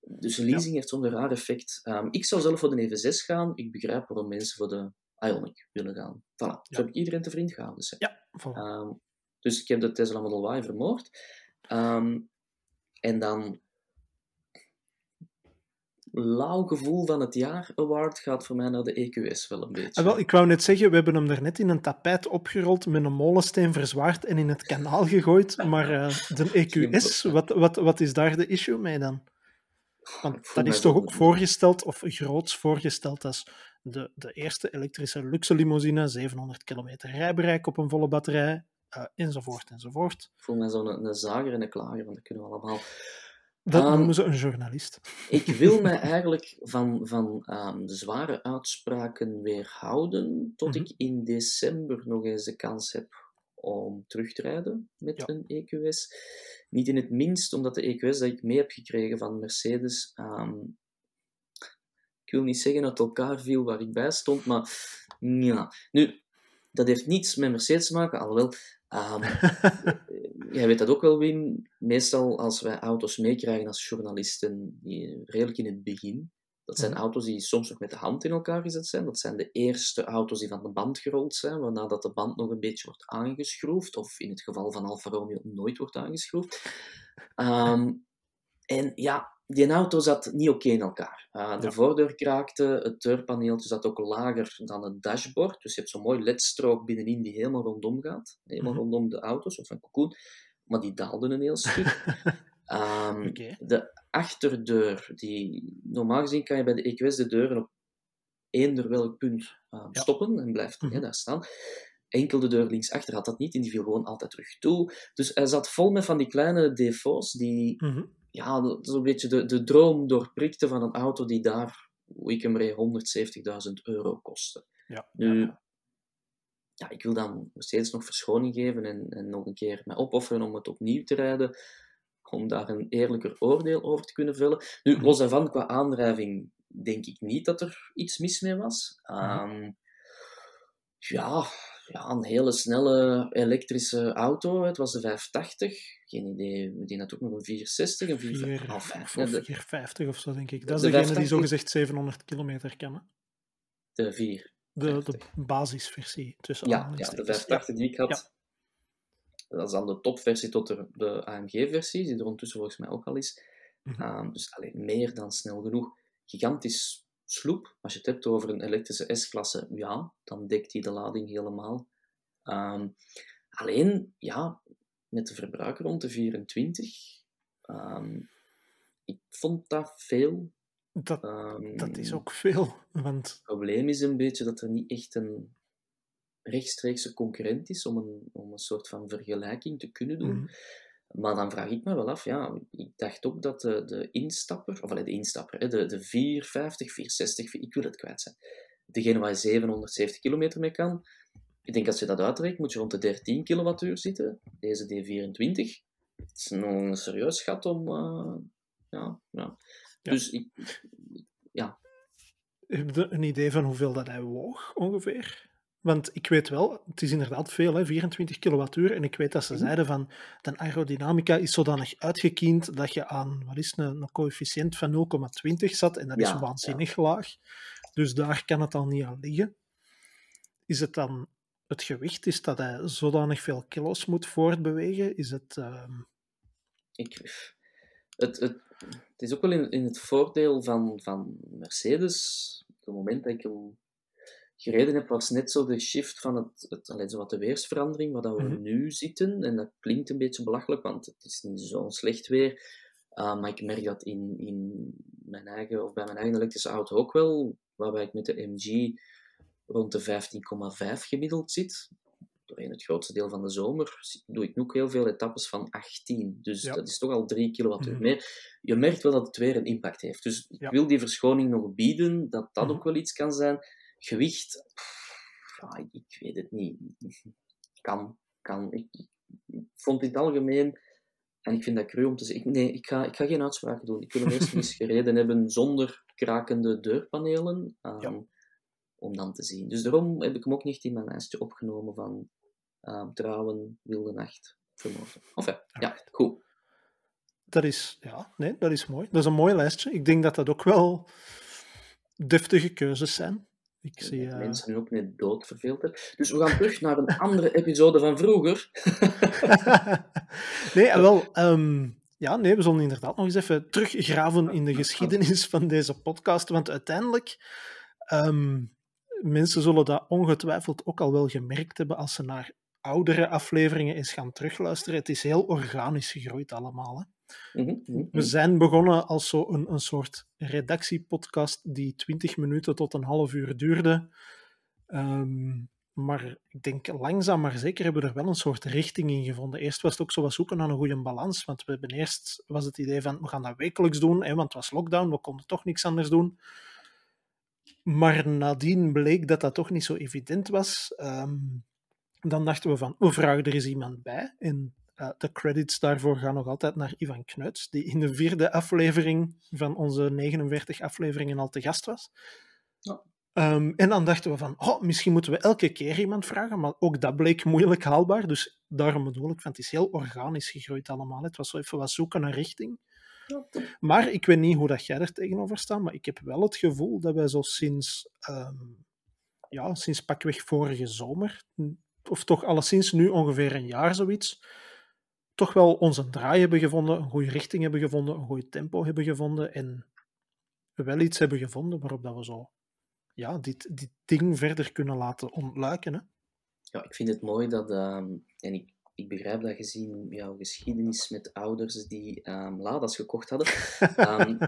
dus leasing heeft zo'n raar effect. Ehm, ik zou zelf voor de EV6 gaan. Ik begrijp waarom mensen voor de Ioniq willen gaan. Voilà, zo Ja. heb ik iedereen te vriend gehouden. zeg. Ja. Ehm, dus ik heb de Tesla Model Y vermoord. En dan... Lauw gevoel van het jaar award gaat voor mij naar de EQS wel een beetje. Ah, wel, ik wou net zeggen, we hebben hem daarnet in een tapijt opgerold, met een molensteen verzwaard en in het kanaal gegooid. Maar eh, de EQS, wat, wat, wat is daar de issue mee dan? Want dat is toch ook voorgesteld, of groots voorgesteld, als de, de eerste elektrische luxe limousine, 700 kilometer rijbereik op een volle batterij, eh, enzovoort, enzovoort. Ik voel mij zo'n een, een zager en een klager, want dat kunnen we allemaal. Dat Ehm, noemen ze een journalist. Ik wil mij eigenlijk van, van ehm, zware uitspraken weerhouden tot Mhm. ik in december nog eens de kans heb om terug te rijden met Ja. een EQS. Niet in het minst omdat de EQS dat ik mee heb gekregen van Mercedes, ehm, ik wil niet zeggen uit elkaar viel waar ik bij stond, maar ja. Nu, dat heeft niets met Mercedes te maken, alhoewel... ehm, Jij weet dat ook wel, Wim. Meestal als wij auto's meekrijgen als journalisten, die- redelijk in het begin, Dat zijn Mhm. auto's die soms nog met de hand in elkaar gezet zijn. Dat zijn de eerste auto's die van de band gerold zijn, waarna dat de band nog een beetje wordt aangeschroefd, of in het geval van Alfa Romeo nooit wordt aangeschroefd. Ehm, en ja, die auto zat niet oké in elkaar. Uh, de Ja. voordeur kraakte, het deurpaneeltje zat ook lager dan het dashboard. Dus je hebt zo'n mooi ledstrook binnenin die helemaal rondom gaat. Helemaal Mhm. rondom de auto's, of een cocoon. Maar die daalde een heel stuk. Ehm. De achterdeur, die, normaal gezien kan je bij de EQS de deuren op eender welk punt ehm, Ja. stoppen en blijft Mhm. hè, daar staan. Enkel de deur linksachter had dat niet en die viel gewoon altijd terug toe. Dus hij zat vol met van die kleine défauts die Mhm. ja, zo'n beetje de, de droom doorprikte van een auto die daar, hoe ik hem reed, 170.000 euro kostte. Ja, Nu, ja, ja, ik wil dan steeds nog verschoning geven en, en nog een keer mij opofferen om het opnieuw te rijden, om daar een eerlijker oordeel over te kunnen vellen. Nu, Mhm. los daarvan, qua aandrijving, denk ik niet dat er iets mis mee was. Mhm. Ehm, ja, ja, een hele snelle elektrische auto. Het was de 580. Geen idee. Die had ook nog een 460, een 4... Vier- Enfin, of ja, de, 450 of zo, denk ik. Dat is de degene die 580 zogezegd 700 kilometer kan. hè? de 4. De, de 50. basisversie tussen Ja, ja, de aanhalingstekens. 580 die ik had. Dat is dan de topversie tot de, de AMG-versie, die er ondertussen volgens mij ook al is. Mhm. Ehm, dus alleen meer dan snel genoeg. Gigantisch sloep. Als je het hebt over een elektrische S-klasse, ja, dan dekt die de lading helemaal. Ehm, alleen, ja, met de verbruik rond de 24. ehm, ik vond dat veel. Dat, Ehm, dat is ook veel, want Het probleem is een beetje dat er niet echt een rechtstreekse concurrent is om een, om een soort van vergelijking te kunnen doen. Mhm. Maar dan vraag ik me wel af, ja, ik dacht ook dat de, de instapper, of de instapper, de, de 450, 460, ik wil het kwijt zijn. Degene waar je 770 kilometer mee kan. Ik denk als je dat uitrekent, moet je rond de 13 kilowattuur zitten. Deze D24. Het is nog een serieus gat om. eh, ja, ja. Ja. Dus ik, heb je een idee van hoeveel dat hij woog ongeveer? Want ik weet wel, het is inderdaad veel, hè, 24 kilowattuur. En ik weet dat ze Mhm. zeiden van, de aerodynamica is zodanig uitgekiend dat je aan, wat is een, een coëfficiënt van 0,20 zat. En dat is Ja, waanzinnig laag. Dus daar kan het al niet aan liggen. Is het dan het gewicht? Is dat hij zodanig veel kilo's moet voortbewegen? Is het... ehm, ik, het, het, het is ook wel in, in het voordeel van, van Mercedes. Op het moment dat ik hem gereden heb, was net zo de shift van het, het allee, zo wat de weersverandering, waar dat we Mhm. nu zitten. En dat klinkt een beetje belachelijk, want het is niet zo'n slecht weer. Uh, maar ik merk dat in, in mijn eigen, of bij mijn eigen elektrische auto ook wel, waarbij ik met de MG rond de 15,5 gemiddeld zit. Doorheen het grootste deel van de zomer doe ik ook heel veel etappes van 18. Dus Ja. dat is toch al 3 kilowattuur Mhm. meer. Je merkt wel dat het weer een impact heeft. Dus ik wil die verschoning nog bieden, dat dat Mhm. ook wel iets kan zijn. Gewicht, pff, ja, ik, ik weet het niet. Kan, kan. Ik, vond in het algemeen, en ik vind dat cru om te zeggen, nee, ik ga, ik ga geen uitspraken doen. Ik wil hem eerst eens gereden hebben zonder krakende deurpanelen, Ja. Om dan te zien. Dus daarom heb ik hem ook niet in mijn lijstje opgenomen van ehm, trouwen, wilde nacht, vermogen. Enfin, ja, Alright. goed. Dat is, ja, nee, dat is mooi. Dat is een mooi lijstje. Ik denk dat dat ook wel deftige keuzes zijn. Ik zie, eh, mensen nu ook net doodverveeld hebben. Dus we gaan terug naar een andere episode van vroeger. nee, wel. ehm, ja, nee, we zullen inderdaad nog eens even teruggraven in de geschiedenis van deze podcast. Want uiteindelijk, ehm, mensen zullen dat ongetwijfeld ook al wel gemerkt hebben als ze naar oudere afleveringen eens gaan terugluisteren. Het is heel organisch gegroeid allemaal. Hè. Mhm, mhm, We zijn begonnen als zo een, een soort redactiepodcast die 20 minuten tot een half uur duurde. Ehm, maar ik denk langzaam maar zeker hebben we er wel een soort richting in gevonden. Eerst was het ook zo wat zoeken naar een goede balans. Want we hebben eerst was het idee van we gaan dat wekelijks doen, hè, want het was lockdown, we konden toch niks anders doen. Maar nadien bleek dat dat toch niet zo evident was. Ehm, dan dachten we van, we vragen er eens iemand bij. En uh, de credits daarvoor gaan nog altijd naar Ivan Knuits, die in de vierde aflevering van onze 49 afleveringen al te gast was. Ja. Um, en dan dachten we van, oh, misschien moeten we elke keer iemand vragen, maar ook dat bleek moeilijk haalbaar. Dus daarom bedoel ik, van, het is heel organisch gegroeid allemaal. Het was zo even wat zoeken naar richting. Maar ik weet niet hoe dat jij er tegenover staat, maar ik heb wel het gevoel dat wij zo sinds, um, ja, sinds pakweg vorige zomer, of toch alleszins nu ongeveer een jaar zoiets, toch wel onze draai hebben gevonden, een goede richting hebben gevonden, een goed tempo hebben gevonden en wel iets hebben gevonden waarop dat we zo ja, dit, dit ding verder kunnen laten ontluiken. Hè? Ja, ik vind het mooi dat, ehm, en ik, ik begrijp dat gezien jouw geschiedenis met ouders die um, Lada's gekocht hadden, um,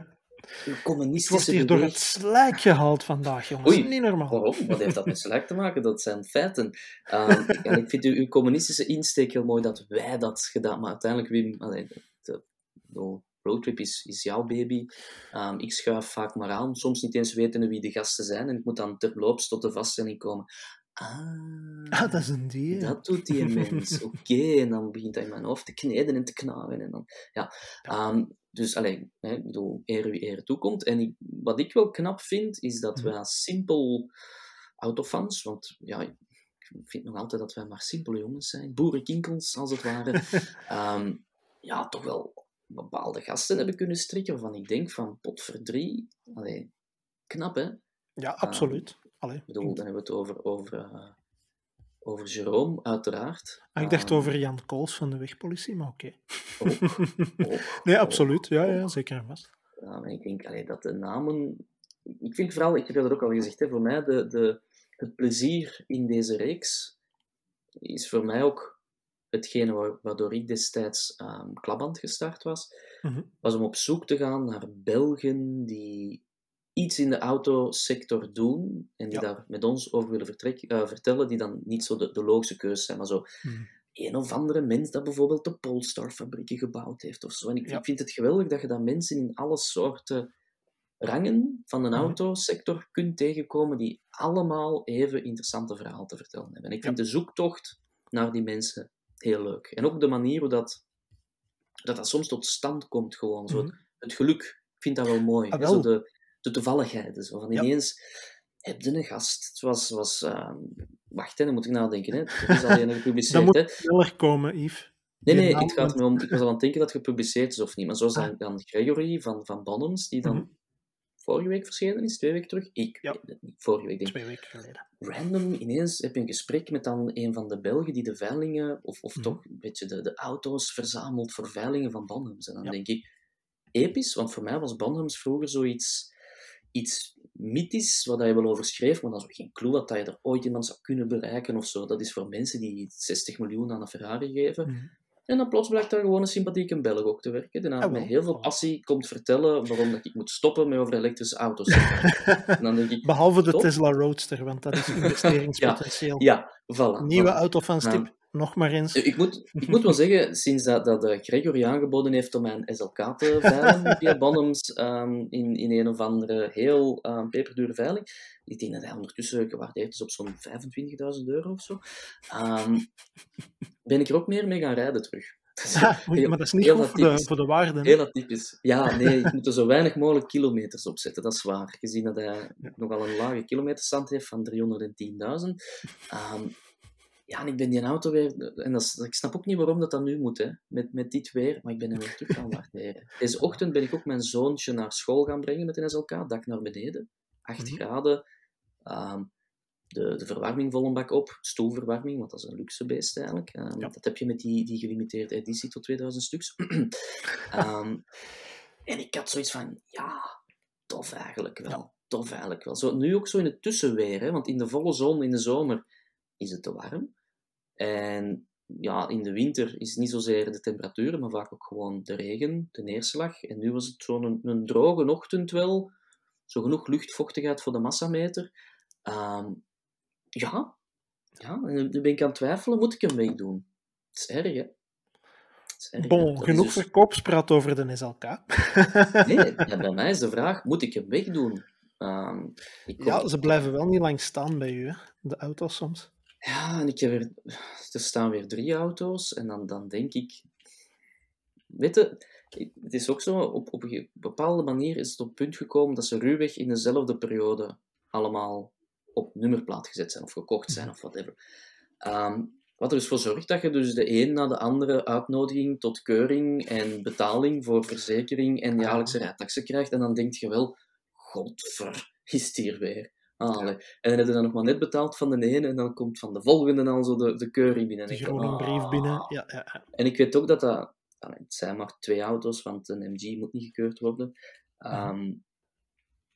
communistische wordt hier door het slijk gehaald vandaag, jongens. Oei, niet normaal. Waarom? Wat heeft dat met slijk te maken? Dat zijn feiten. ik, ik vind uw, uw, communistische insteek heel mooi dat wij dat gedaan Maar uiteindelijk, Wim, allee, de, de roadtrip is, is jouw baby. ik schuif vaak maar aan, soms niet eens weten wie de gasten zijn. En ik moet dan terloops tot de vaststelling komen. Ah, ah, dat is een dier. Dat doet die mens. Oké, en dan begint hij in mijn hoofd te kneden en te knagen. En dan, ja. Um, dus, alleen, ik bedoel, eer wie eer toekomt. En ik, wat ik wel knap vind, is dat mm. wij simpel autofans, want ja, ik vind nog altijd dat wij maar simpele jongens zijn, boerenkinkels als het ware, um, ja, toch wel bepaalde gasten hebben kunnen strikken waarvan ik denk van, pot voor drie, allee, knap hè? Ja, absoluut. Allee. Ik bedoel, dan hebben we het over, over, uh, over Jerome, uiteraard. Ah, ik dacht uh, over Jan Kools van de wegpolitie, maar oké. Okay. nee, absoluut. Ja, ja, zeker en vast. Ja, maar ik denk allee, dat de namen... Ik vind vooral, ik heb dat ook al gezegd, hè, voor mij de, de, het plezier in deze reeks is voor mij ook hetgene waardoor ik destijds um, Klaband gestart was, mm -hmm. was om op zoek te gaan naar Belgen die iets in de autosector doen en die daar met ons over willen uh, vertellen, die dan niet zo de, de logische keuze zijn, maar zo hmm. een of andere mens dat bijvoorbeeld de Polestar-fabrieken gebouwd heeft of zo. En ik, vind het geweldig dat je dat mensen in alle soorten rangen van de hmm. autosector kunt tegenkomen die allemaal even interessante verhalen te vertellen hebben. En ik vind de zoektocht naar die mensen heel leuk. En ook de manier hoe dat, dat, dat soms tot stand komt, gewoon. Zo, hmm. Het geluk, ik vind dat wel mooi. Ah, wel. de, de toevalligheden. Zo van ineens heb je een gast. Het was, was uh, wacht, hè, dan moet ik nadenken. Hè. Het is alleen gepubliceerd. dat moet sneller komen, Yves. Nee, nee, het gaat me om, ik was aan het denken dat het gepubliceerd is of niet. Maar zo zijn ah. dan Gregory van, van Bonhams, die dan mm -hmm. vorige week verschenen is, twee weken terug. Ik ja. weet het niet, vorige week denk ik. Twee weken geleden. Random, ineens heb je een gesprek met dan een van de Belgen die de veilingen, of, of mm -hmm. toch een beetje de, de auto's verzamelt voor veilingen van Bonhams. En dan ja. denk ik, episch, want voor mij was Bonhams vroeger zoiets iets mythisch, wat je wel over schreef, maar dan is geen clue dat je er ooit iemand zou kunnen bereiken of zo. Dat is voor mensen die 60 miljoen aan een Ferrari geven. Mm. En dan plots blijkt daar gewoon een sympathieke Belg ook te werken. Die ah, met heel veel passie komt vertellen waarom dat ik moet stoppen met over elektrische auto's dan denk ik, Behalve de Tesla Roadster, want dat is investeringspotentieel. ja, ja, voilà. Nieuwe autofans tip nog maar eens. Ik moet, ik moet wel zeggen, sinds dat, dat eh, Gregory aangeboden heeft om mijn SLK te veilen via Bonhams um, in, in een of andere heel um, peperdure veiling, ik denk dat hij ondertussen gewaardeerd is op zo'n 25.000 euro of zo, um, ben ik er ook meer mee gaan rijden terug. Heel, maar dat is niet goed voor de, voor de waarde. Heel atypisch. Ja, nee, ik moet er zo weinig mogelijk kilometers op zetten, dat is waar. Gezien dat hij ja. nogal een lage kilometerstand heeft van 310.000. Um, ja, en ik ben die auto weer... En dat is, ik snap ook niet waarom dat, dat nu moet, hè, met, met dit weer, maar ik ben hem weer terug gaan waarderen. Deze ochtend ben ik ook mijn zoontje naar school gaan brengen met een SLK, dak naar beneden, 8 mm -hmm. graden, um, de, de verwarming vol een bak op, stoelverwarming, want dat is een luxe beest eigenlijk. Um, ja. Dat heb je met die, die gelimiteerde editie tot 2000 stuks. um, en ik had zoiets van, ja, tof eigenlijk wel. Ja. Tof eigenlijk wel. Zo, nu ook zo in het tussenweer, hè, want in de volle zon in de zomer is het te warm. En ja, in de winter is het niet zozeer de temperatuur, maar vaak ook gewoon de regen, de neerslag. En nu was het zo'n een, droge ochtend wel, zo genoeg luchtvochtigheid voor de massameter. Um, ja, ja, en nu ben ik aan het twijfelen, moet ik hem wegdoen? Het is erg, hè? Erg, bon, genoeg dus... verkoopspraat over de SLK. nee, ja, bij mij is de vraag, moet ik hem wegdoen? Um, kom... Ja, ze blijven wel niet lang staan bij u, hè? de auto's soms. Ja, en ik heb er, er staan weer drie auto's en dan, dan denk ik... Weet je, het is ook zo, op, op een bepaalde manier is het op het punt gekomen dat ze ruwweg in dezelfde periode allemaal op nummerplaat gezet zijn of gekocht zijn of whatever. Um, wat er dus voor zorgt dat je dus de een na de andere uitnodiging tot keuring en betaling voor verzekering en jaarlijkse rijtaxen krijgt. En dan denk je wel, godver, is het hier weer. Allee. En dan heb je dan nog maar net betaald van de ene en dan komt van de volgende al zo de, de keuring binnen. De groene denk, brief ah. binnen. Ja, ja. En ik weet ook dat dat... allee, Het zijn maar twee auto's, want een MG moet niet gekeurd worden. Ehm,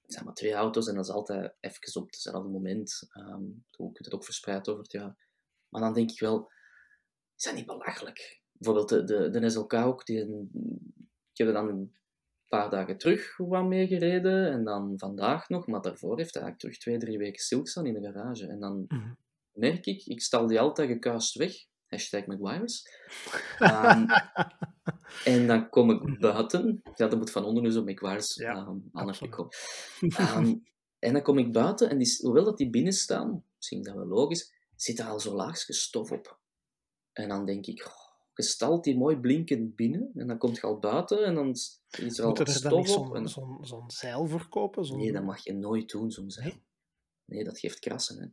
het zijn maar twee auto's en dat is altijd even op hetzelfde moment. Hoe kunt het ook verspreid over het jaar. Maar dan denk ik wel, is dat niet belachelijk? Bijvoorbeeld de, de, de SLK ook, die, ik heb er dan een paar dagen terug wat mee gereden en dan vandaag nog, maar daarvoor heeft hij eigenlijk terug twee, drie weken stilgestaan in de garage. En dan Mhm. merk ik, ik stal die altijd gekuist weg, hashtag McGuire's. Ehm, en dan kom ik buiten. Ja, dat moet van onder op McGuire's Ja, ehm, aan komen. En dan kom ik buiten en die, hoewel dat die binnen staan, misschien is dat wel logisch, zit er al zo laagje stof op. En dan denk ik, oh, je stalt die mooi blinkend binnen en dan komt je al buiten en dan is er al Moet er stof op. zo'n En... zo'n zo'n zeil voor kopen? Zo'n- Nee, dat mag je nooit doen, zo'n zeil. Nee? Dat geeft krassen. Hè.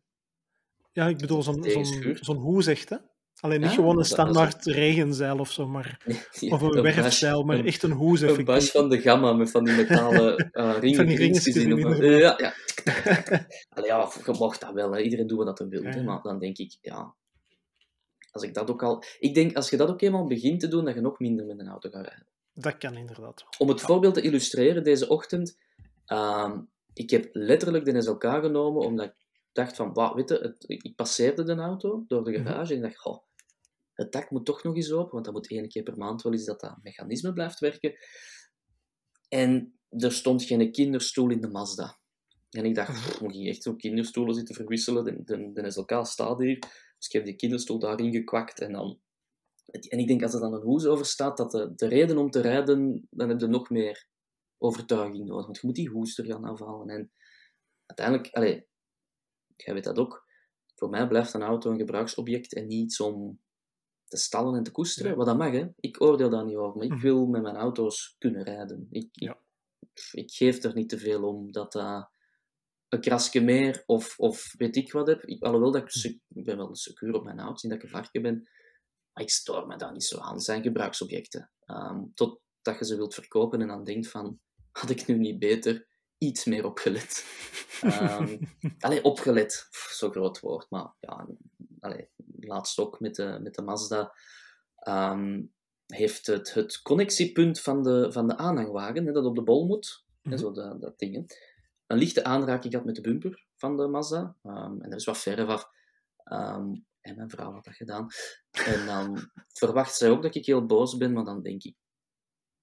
Ja, ik bedoel zo'n zo'n schuurt. zo'n hoe zegt hè? Alleen niet Ja, gewoon een standaard regenzeil of zo, maar, of een bash- werfzeil, maar een- echt een hoes Een bas effectief. van de gamma met van die metalen eh ringen. Van die ringetjes in. ja, ja. Allee, ja, je mocht dat wel. Hè. Iedereen doet wat hij wil. Ja. Maar dan denk ik, ja... Als ik dat ook al... Ik denk, als je dat ook eenmaal begint te doen, dat je nog minder met een auto gaat rijden. Dat kan inderdaad. Om het voorbeeld te illustreren, deze ochtend... ehm, ik heb letterlijk de SLK genomen, omdat ik dacht van... Weet je, het, ik passeerde de auto door de Mhm. garage en ik dacht... Goh, het dak moet toch nog eens open, want dat moet één keer per maand wel eens dat dat mechanisme blijft werken. En er stond geen kinderstoel in de Mazda. En ik dacht, pff, moet je echt zo'n kinderstoelen zitten verwisselen? De, de, de SLK staat hier. Dus ik heb die kinderstoel daarin gekwakt. En, dan, en ik denk, als er dan een hoes over staat, dat de, de reden om te rijden, dan heb je nog meer overtuiging nodig. Want je moet die hoes er gaan afhalen. En uiteindelijk, allez, jij weet dat ook, voor mij blijft een auto een gebruiksobject en niet iets om te stallen en te koesteren. Ja. Wat dat mag, hè. Ik oordeel daar niet over. Maar ik Mhm. wil met mijn auto's kunnen rijden. Ik, ik, Ja. ik geef er niet te veel om dat dat een krasje meer of, of weet ik wat heb. Ik, alhoewel dat ik, ben wel secuur op mijn auto, niet dat ik een varken ben. Maar ik stoor me daar niet zo aan. Het zijn gebruiksobjecten. Ehm totdat je ze wilt verkopen en dan denkt van, had ik nu niet beter iets meer opgelet? Ehm allee, opgelet, zo'n groot woord, maar ja, allee, laatst ook met de, met de Mazda, ehm, heeft het, het connectiepunt van de, van de aanhangwagen, hè, dat op de bol moet, hè, Mhm. zo dat, dat ding, hè, een lichte aanraking had met de bumper van de Mazda, Ehm, en dat is wat verre af. Ehm, en mijn vrouw had dat gedaan. En dan verwacht zij ook dat ik heel boos ben, maar dan denk ik,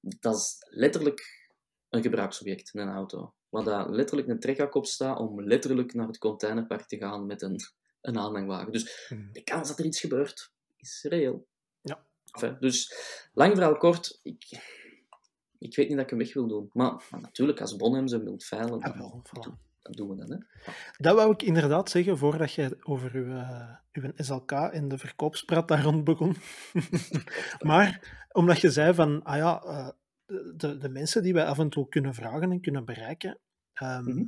dat is letterlijk een gebruiksobject, een auto. Waar daar letterlijk een trekhak op staat om letterlijk naar het containerpark te gaan met een, een aanhangwagen. Dus Mhm. de kans dat er iets gebeurt, is reëel. Ja. Enfin, dus, lang verhaal kort, ik, ik weet niet dat ik hem weg wil doen. Maar, maar natuurlijk, als Bonham ze wilt veilen, Ah, dan, wel, voilà. dan doen we dat. Hè. Dat wou ik inderdaad zeggen voordat je over uw, eh, uw SLK en de verkoopspraat daar rond begon. maar omdat je zei van, ah ja, eh, de, de, mensen die wij af en toe kunnen vragen en kunnen bereiken ehm, Mhm.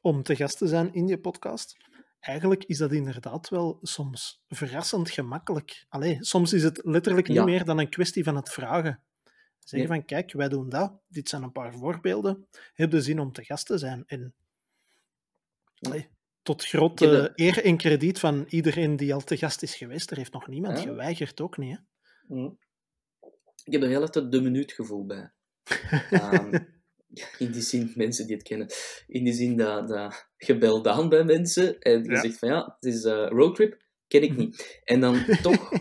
om te gast te zijn in je podcast, eigenlijk is dat inderdaad wel soms verrassend gemakkelijk. Allee, soms is het letterlijk niet Ja. meer dan een kwestie van het vragen. Zeggen Nee. van, kijk, wij doen dat, dit zijn een paar voorbeelden, heb de zin om te gast te zijn? En allee, tot grote dat- eer en krediet van iedereen die al te gast is geweest, er heeft nog niemand Ja. geweigerd, ook niet. Hè? Mhm. Ik heb er heel erg het de minuutgevoel bij. Ehm, ja, in die zin, mensen die het kennen, in die zin dat, dat je belt aan bij mensen en je Ja. zegt van ja, het is een roadtrip, ken ik niet. En dan toch,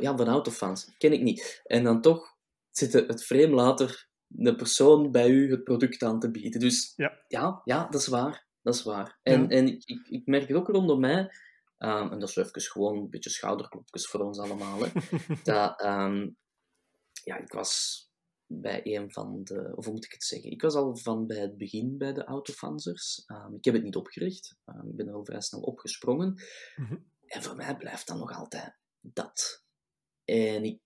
ja, van autofans, ken ik niet. En dan toch zit het- frame later de persoon bij u het product aan te bieden. Dus Ja. ja, ja dat is waar. Dat is waar. En, Ja. en ik, ik, merk het ook rondom mij, ehm, en dat is even gewoon een beetje schouderklopjes voor ons allemaal, hè, dat, ehm, ja, ik was bij een van de, of hoe moet ik het zeggen? Ik was al van bij het begin bij de autofansers. Ehm, ik heb het niet opgericht. Ik ben er al vrij snel opgesprongen. Mhm. En voor mij blijft dan nog altijd dat. En ik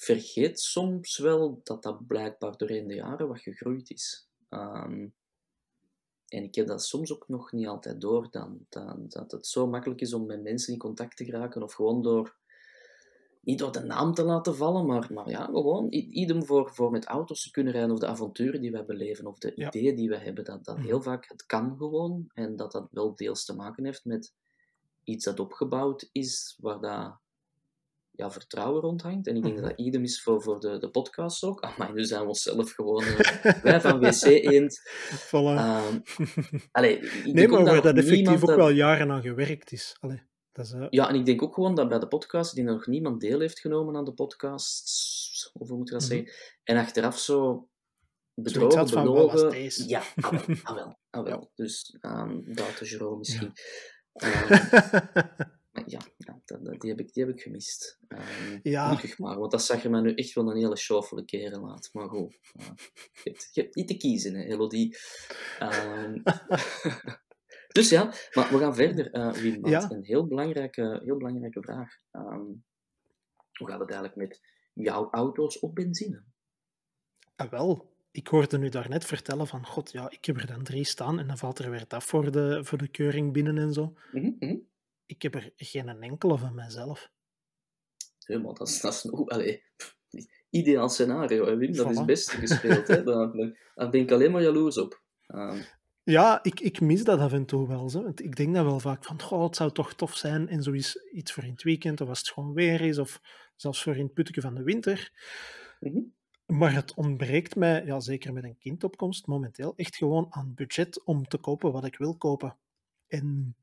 vergeet soms wel dat dat blijkbaar doorheen de jaren wat gegroeid is. Ehm, en ik heb dat soms ook nog niet altijd door, dan, dan, dat het zo makkelijk is om met mensen in contact te geraken, of gewoon door, niet door de naam te laten vallen, maar, maar ja, gewoon idem voor, voor met auto's te kunnen rijden, of de avonturen die wij beleven, of de ideeën die we hebben, dat, dat heel vaak het kan gewoon, en dat dat wel deels te maken heeft met iets dat opgebouwd is, waar dat ja, vertrouwen rondhangt. En ik denk dat dat idem is voor, voor de, de podcast ook. Ah, maar nu zijn we onszelf gewoon... Wij van WC Eend. Voilà. Um, nee, maar waar dat effectief ook wel jaren aan gewerkt is. Allee, dat is uh... Ja, en ik denk ook gewoon dat bij de podcast, die nog niemand deel heeft genomen aan de podcast, of hoe moet je dat mm -hmm. zeggen, en achteraf zo bedrogen, belogen... Ja, ah wel, ah wel, ah wel. Ja. Dus um, dat Jerome misschien. Ja. Um, ja, ja dat, die, heb ik, die heb ik gemist. Um, ja. maar, want dat zag je mij nu echt wel een hele showvolle keren laat. Maar goed, uh, je, hebt, je, hebt, niet te kiezen, hè, Elodie. Um, dus ja, maar we gaan verder, uh, Wim. Ja. Een heel belangrijke, heel belangrijke vraag. Um, hoe gaat het eigenlijk met jouw auto's op benzine? Ah, wel, ik hoorde nu daarnet vertellen van, god ja, ik heb er dan drie staan en dan valt er weer af voor de, voor de keuring binnen en zo. Mm -hmm ik heb er geen enkele van mezelf. Helemaal, dat is, dat is nog... Allee, ideaal scenario, hè, Wim? Dat voilà. is best gespeeld. Hè? Daar, ben ik alleen maar jaloers op. Um. Ja, ik, ik mis dat af en toe wel. Zo. Want ik denk dat wel vaak van, goh, het zou toch tof zijn en zoiets iets voor in het weekend, of als het gewoon weer is, of zelfs voor in het putteke van de winter. Mm -hmm. Maar het ontbreekt mij, ja, zeker met een kindopkomst, momenteel echt gewoon aan budget om te kopen wat ik wil kopen. En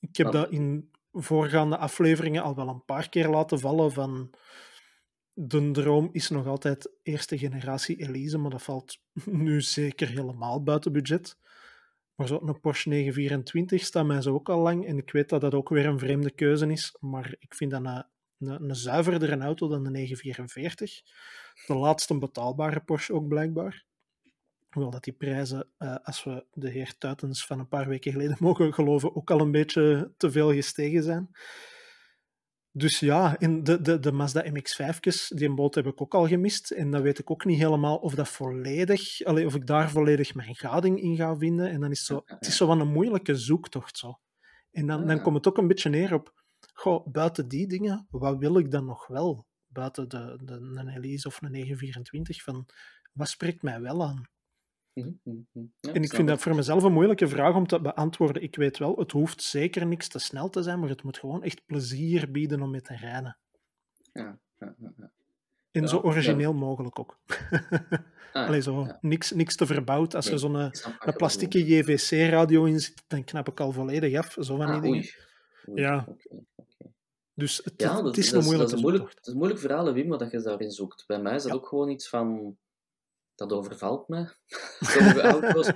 ik heb dat in voorgaande afleveringen al wel een paar keer laten vallen van de droom is nog altijd eerste generatie Elise, maar dat valt nu zeker helemaal buiten budget. Maar zo'n Porsche 924 staat mij zo ook al lang en ik weet dat dat ook weer een vreemde keuze is, maar ik vind dat een, een, een zuiverdere auto dan de 944. De laatste betaalbare Porsche ook blijkbaar. Hoewel dat die prijzen, uh, als we de heer Tuitens van een paar weken geleden mogen geloven, ook al een beetje te veel gestegen zijn. Dus ja, in de, de, de Mazda MX-5'tjes, die boot heb ik ook al gemist. En dan weet ik ook niet helemaal of dat volledig, allee, of ik daar volledig mijn gading in ga vinden. En dan is zo, het is zo van een moeilijke zoektocht zo. En dan, dan komt het ook een beetje neer op, goh, buiten die dingen, wat wil ik dan nog wel? Buiten de, de, een Elise of een 924, van, wat spreekt mij wel aan? Mhm, mhm, mhm. Ja, en ik vind dat voor mezelf een moeilijke vraag om te beantwoorden. Ik weet wel, het hoeft zeker niks te snel te zijn, maar het moet gewoon echt plezier bieden om mee te rijden. Ja, ja, ja. En zo origineel mogelijk ook. Ah, Allee, zo, niks, niks te verbouwd. Als nee, er zo'n een plastieke JVC-radio in zit, dan knap ik al volledig af. Zo van ah, die dingen. Ja. Okay, okay. Dus het, dat, het is een moeilijke dat is, moeilijk, het is een moeilijk verhaal, Wim, wat je daarin zoekt. Bij mij is dat ook gewoon iets van dat overvalt me, sommige auto's.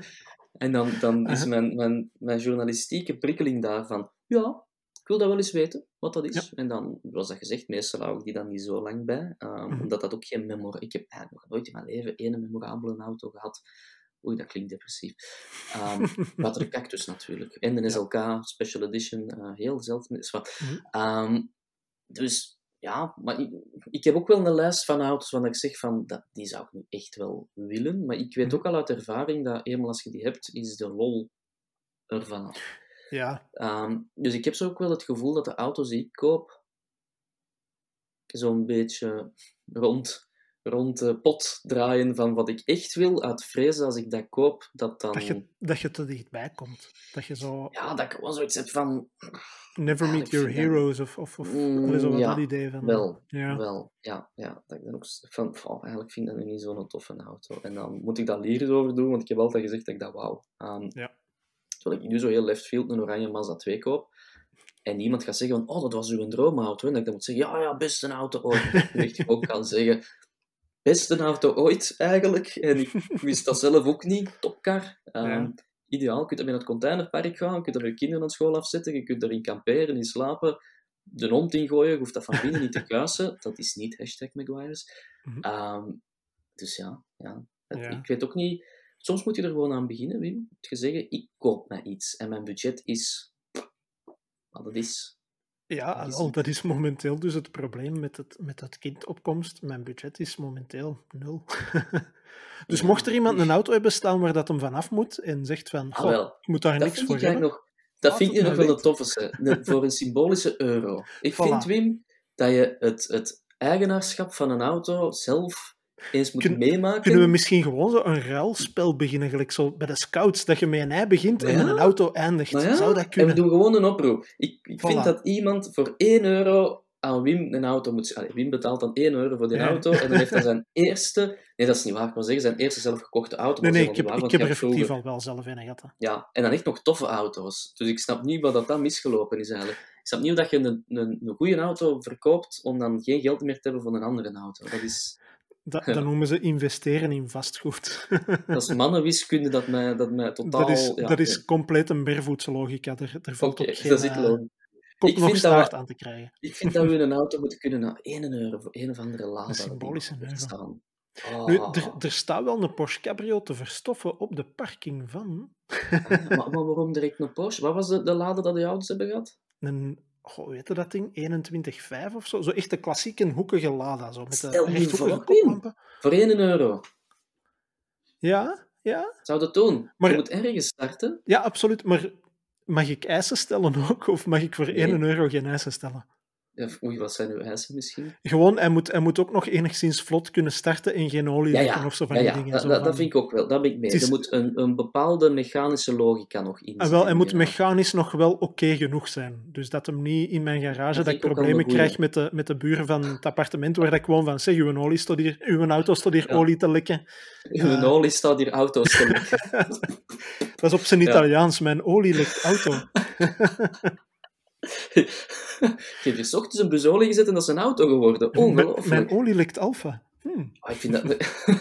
En dan, dan is mijn, mijn, mijn journalistieke prikkeling daarvan, ja, ik wil dat wel eens weten, wat dat is. En dan, zoals dat gezegd, meestal hou ik die dan niet zo lang bij, um, omdat dat ook geen memor... Ik heb eigenlijk nog nooit in mijn leven één memorabele auto gehad. Oei, dat klinkt depressief. Um, wat de cactus natuurlijk. En de SLK Special Edition, uh, heel zelden. Is wat. Um, dus ja, maar ik, ik, heb ook wel een lijst van auto's waar ik zeg van, dat, die zou ik nu echt wel willen. Maar ik weet mhm. ook al uit ervaring dat eenmaal als je die hebt, is de lol ervan af. Ja. Um, dus ik heb zo ook wel het gevoel dat de auto's die ik koop, zo'n beetje rond, rond de pot draaien van wat ik echt wil, uit vrees als ik dat koop, dat dan... Dat je, dat je te dichtbij komt. Dat je zo... Ja, dat ik gewoon zoiets heb van Never meet your heroes, of, of, of mm, zo ja, dat idee van. Wel, ja. wel, ja. ja dat ik dan ook van, eigenlijk vind ik dat nu niet zo'n toffe auto. En dan moet ik daar lyrisch over doen, want ik heb altijd gezegd dat ik dat wou. Um, ja. Terwijl ik nu zo heel left field een oranje Mazda 2 koop, en iemand gaat zeggen van, oh, dat was uw droomauto. En dat ik dan moet zeggen, ja, ja, beste auto ooit. En ik ook kan zeggen, beste auto ooit, eigenlijk. En ik wist dat zelf ook niet, topcar. Um, ja ideaal. Je kunt er naar het containerpark gaan, je kunt er je kinderen aan school afzetten, je kunt erin kamperen, in slapen, de hond ingooien, je hoeft dat van binnen niet te kuisen. Dat is niet hashtag McGuire's. Mhm. Um, dus ja, ja. ik weet ook niet... Soms moet je er gewoon aan beginnen, Wim. Moet je zeggen, ik koop mij iets en mijn budget is wat het is. Ja, Dat is- wel, dat is momenteel dus het probleem met, het, met het kindopkomst. Mijn budget is momenteel nul. dus Ja, mocht er iemand dus- een auto hebben staan waar dat hem vanaf moet en zegt van, "Goh, wel. ik moet daar Dat niks voor hebben. nog, dat vind het ik nog wel de toffe. Een- Voor een symbolische euro. Ik Voilà. vind, Wim, dat je het, het eigenaarschap van een auto zelf eens moet Kun- meemaken. Kunnen we misschien gewoon zo een ruilspel beginnen, gelijk zo bij de scouts, dat je met een ei begint en Ja. een auto eindigt? Ja, Zou dat En we kunnen? doen gewoon een oproep. Ik, ik vind dat iemand voor 1 euro aan Wim een auto moet... Allee, Wim betaalt dan 1 euro voor die Ja. auto en dan heeft hij zijn eerste... Nee, dat is niet waar. Ik wil zeggen, zijn eerste zelfgekochte auto. Nee, nee, ik heb, helemaal ik heb waar, er effectief al wel zelf in gehad. Ja, en dan echt nog toffe auto's. Dus ik snap niet wat dat dan misgelopen is eigenlijk. Ik snap niet hoe dat je een, een, een goede auto verkoopt om dan geen geld meer te hebben voor een andere auto. Dat is, Dat, Ja. dat noemen ze investeren in vastgoed. dat is mannenwiskunde dat mij, dat mij totaal... dat is, ja, dat is compleet een barevoetse logica. Er, er valt ook geen dat is eh, Ik nog vind dat we- aan te krijgen. Ik vind dat we een auto moeten kunnen naar 1 euro voor een of andere Lada. Een symbolische euro. staan. Nu, Oh. er, er staat wel een Porsche Cabrio te verstoffen op de parking van Ah, maar, maar waarom direct een Porsche? Wat was de, de lade dat die auto's hebben gehad? een, goh, hoe heette dat ding? 21.5 of zo? Zo echt de klassieke hoekige Lada, zo met de Stel je voor. Voor 1 euro. Ja, ja, Zou dat doen? Maar- Je moet ergens starten. ja, absoluut. Maar mag ik eisen stellen ook? Of mag ik voor Nee. 1 euro geen eisen stellen? Oei, wat zijn uw eisen misschien? Gewoon, hij moet, hij moet ook nog enigszins vlot kunnen starten en geen olie Ja, of zo van Ja, die dingen. dat, zo dat, van- dat vind ik ook wel. Dat ben ik mee. Is- Er moet een, een bepaalde mechanische logica nog in Ah, wel, hij zitten moet mechanisch nog wel oké genoeg zijn. Dus dat hem niet in mijn garage Dat ik problemen krijg met de, met de buren van het appartement waar ik woon van zeg, uw, olie staat hier, uw auto staat hier olie te lekken. Uw olie staat hier auto's te lekken. Dat is op zijn. Italiaans, mijn olie lekt auto. Je hebt hier 's ochtends een buzolie gezet en dat is een auto geworden. mijn, Ongelooflijk. mijn olie lekt alfa. Hm. Ah, ik, vind dat,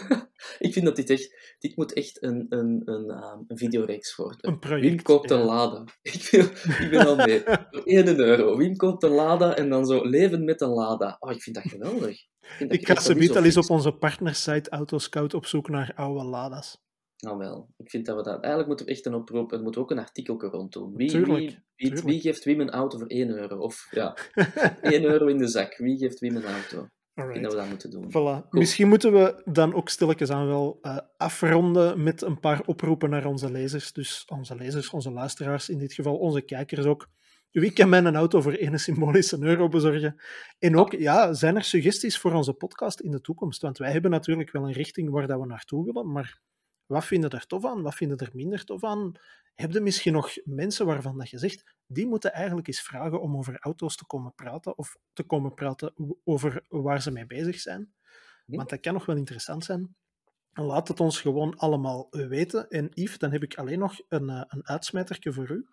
ik vind dat dit echt... Dit moet echt een, een, een, ehm, een videoreeks worden. Een project. Wim koopt een. Lada. Ik, wil, ik ben al mee. Voor 1 euro. Wim koopt een Lada en dan zo leven met een Lada. Oh, ik vind dat geweldig. Ik, vind dat Ik ga ze al eens op onze partnersite Autoscout op zoek naar oude Lada's. Nou wel, ik vind dat we dat... Eigenlijk moeten we echt een oproep... Er moet ook een artikel rond doen. Wie, Tuurlijk, wie, wie, tuurlijk. wie geeft Wim een auto voor 1 euro? Of ja, 1 euro in de zak. Wie geeft Wim een auto? Ik denk Alright. dat we dat moeten doen. Voilà. Misschien moeten we dan ook stilletjes aan wel eh, afronden met een paar oproepen naar onze lezers. Dus onze lezers, onze luisteraars, in dit geval onze kijkers ook. Wie kan mij een auto voor ene symbolische euro bezorgen? En ook, ja, zijn er suggesties voor onze podcast in de toekomst? Want wij hebben natuurlijk wel een richting waar dat we naartoe willen, maar wat vinden er tof aan? Wat vinden er minder tof aan? Heb je misschien nog mensen waarvan dat je zegt, die moeten eigenlijk eens vragen om over auto's te komen praten of te komen praten over waar ze mee bezig zijn? Hm. Want dat kan nog wel interessant zijn. Laat het ons gewoon allemaal weten. En Yves, dan heb ik alleen nog een, eh, een uitsmijtertje voor u.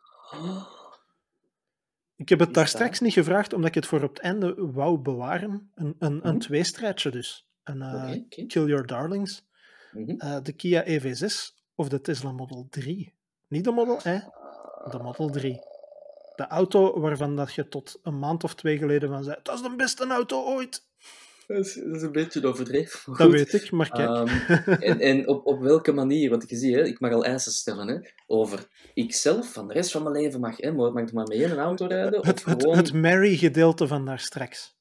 Ik heb het daar straks niet gevraagd, omdat ik het voor op het einde wou bewaren. Een, een, een Mhm. tweestrijdje dus. Een, eh. Kill Your Darlings. Mhm. Eh, de Kia EV6 of de Tesla Model 3. Niet de Model E, de Model 3. De auto waarvan dat je tot een maand of twee geleden van zei, dat is de beste auto ooit. Dat is, dat is een beetje overdreven. Dat weet ik, maar kijk. Ehm, en en op, op welke manier? Want je ziet, hè, ik mag al eisen stellen hè, over ikzelf van de rest van mijn leven mag, hè, mag ik maar met één auto rijden. het, het, gewoon... het Mary-gedeelte van daar straks.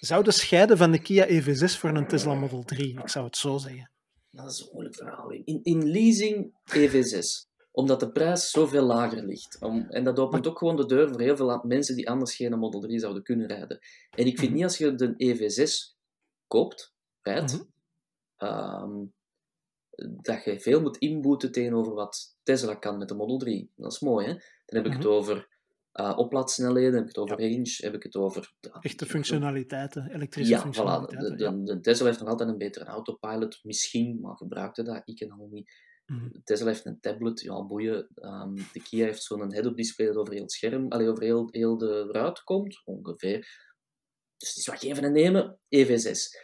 Zou de scheiden van de Kia EV6 voor een Tesla Model 3? Ik zou het zo zeggen. Dat is een moeilijk verhaal. In, in leasing EV6. Omdat de prijs zoveel lager ligt. Om, en dat opent ook gewoon de deur voor heel veel mensen die anders geen Model 3 zouden kunnen rijden. En ik vind Mhm. niet als je de EV6 koopt, rijdt, Mhm. ehm, dat je veel moet inboeten tegenover wat Tesla kan met de Model 3. Dat is mooi, hè? Dan heb ik het Mhm. over uh, oplaadsnelheden, heb ik het over range, heb ik het over... ja, Echte functionaliteiten, elektrische ja, voilà. functionaliteiten. De, de, de Tesla heeft nog altijd een betere autopilot, misschien, maar gebruikte dat, ik en al niet. Mhm. Tesla heeft een tablet, ja, boeien. Ehm, de Kia heeft zo'n head-up display dat over heel het scherm, allee, over heel, heel de ruit komt, ongeveer. Dus het is wat geven en nemen, EV6.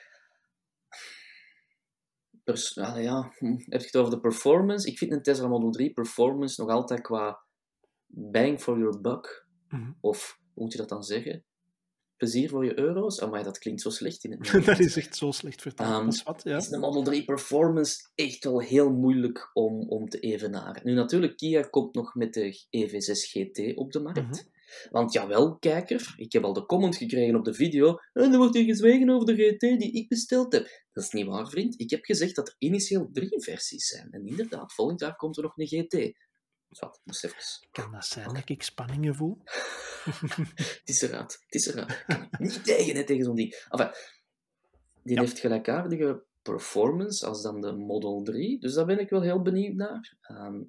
Pers ja, hm, heb je het over de performance? Ik vind een Tesla Model 3 performance nog altijd qua bang for your buck, Mhm. of hoe moet je dat dan zeggen? Plezier voor je euro's? Maar dat klinkt zo slecht in het dat Nederlands. is echt zo slecht vertaald. Dat is wat, ja. is de Model 3 Performance echt wel heel moeilijk om, om te evenaren. Nu natuurlijk, Kia komt nog met de EV6 GT op de markt. Mhm. Want jawel, kijker, ik heb al de comment gekregen op de video en er wordt hier gezwegen over de GT die ik besteld heb. Dat is niet waar, vriend. Ik heb gezegd dat er initieel drie versies zijn. En inderdaad, volgend jaar komt er nog een GT. Wat, moest even... Kan dat zijn dat ik spanningen voel? het is eruit, het is eruit. Ik kan niet tegen, hè, tegen zo'n ding. Enfin, die Ja. heeft gelijkaardige performance als dan de Model 3, dus daar ben ik wel heel benieuwd naar. Ehm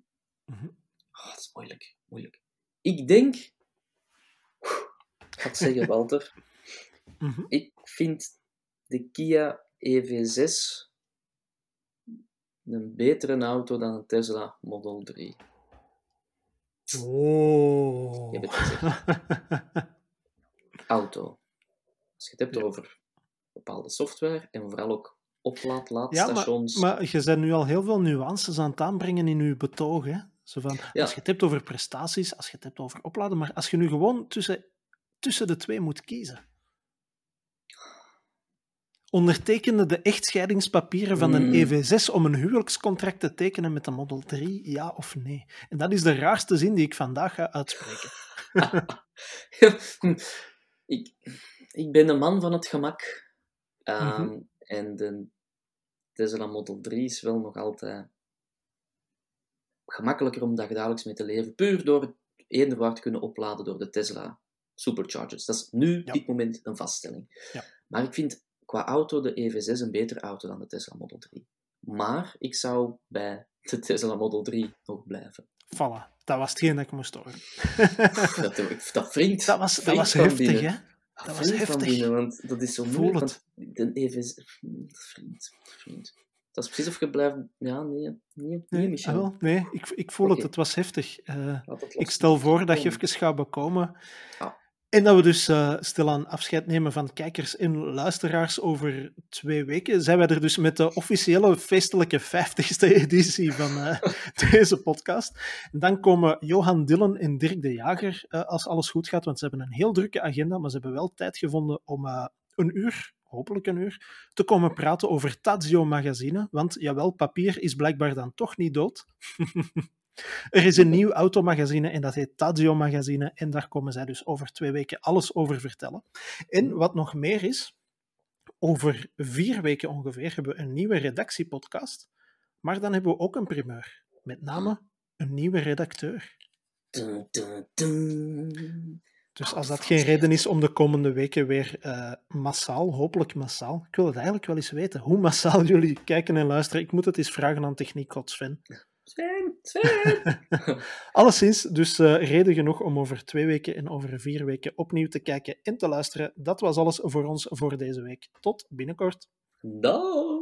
Mhm. oh, het is moeilijk, moeilijk. Ik denk... Ik ga het zeggen, Walter. Mhm. Ik vind de Kia EV6 een betere auto dan een Tesla Model 3. Oh. Je hebt het gezegd. Auto. Als je het hebt Ja. over bepaalde software en vooral ook Ja, oplaadlaadstations. maar, maar je bent nu al heel veel nuances aan het aanbrengen in je betoog. Hè? Zo van, Ja. Als je het hebt over prestaties, als je het hebt over opladen, maar als je nu gewoon tussen, tussen de twee moet kiezen. Ondertekende de echtscheidingspapieren van een Mm. EV6 om een huwelijkscontract te tekenen met de Model 3, ja of nee? En dat is de raarste zin die ik vandaag ga uitspreken. ik, ik ben een man van het gemak. Ehm, Mhm. En de Tesla Model 3 is wel nog altijd gemakkelijker om dagelijks mee te leven. Puur door het eender te kunnen opladen door de Tesla Superchargers. Dat is nu, Ja. dit moment, een vaststelling. Ja. Maar ik vind qua auto de EV6 een betere auto dan de Tesla Model 3. Maar ik zou bij de Tesla Model 3 nog blijven. Voilà, dat was hetgeen dat ik moest horen. Dat, dat wringt. Dat was, dat was heftig, binnen. hè? Dat Dat was heftig. binnen, want dat is zo Voel moeilijk. De EV6... Vriend, vriend. Dat is precies of je blijft... Ja, nee, nee, nee, Michel. ah, wel, nee ik, ik voel het, het was heftig. Eh, ik stel voor dat je even gaat bekomen. Ah. En dat we dus eh, stilaan afscheid nemen van kijkers en luisteraars over twee weken. Zijn wij er dus met de officiële feestelijke 50ste editie van eh, deze podcast. En dan komen Johan Dillen en Dirk de Jager, eh, als alles goed gaat, want ze hebben een heel drukke agenda, maar ze hebben wel tijd gevonden om een uur, hopelijk een uur, te komen praten over Tazio Magazine. Want jawel, papier is blijkbaar dan toch niet dood. Er is een nieuw automagazine en dat heet Tazio Magazine. En daar komen zij dus over twee weken alles over vertellen. En wat nog meer is, over vier weken ongeveer hebben we een nieuwe redactiepodcast. Maar dan hebben we ook een primeur. Met name een nieuwe redacteur. Dun, dun, dun. Dus als dat geen reden is om de komende weken weer eh, massaal, hopelijk massaal. Ik wil het eigenlijk wel eens weten, hoe massaal jullie kijken en luisteren. Ik moet het eens vragen aan Techniek Sven. Sven, Sven. Alleszins, dus eh, reden genoeg om over twee weken en over vier weken opnieuw te kijken en te luisteren. Dat was alles voor ons voor deze week. Tot binnenkort. Dag.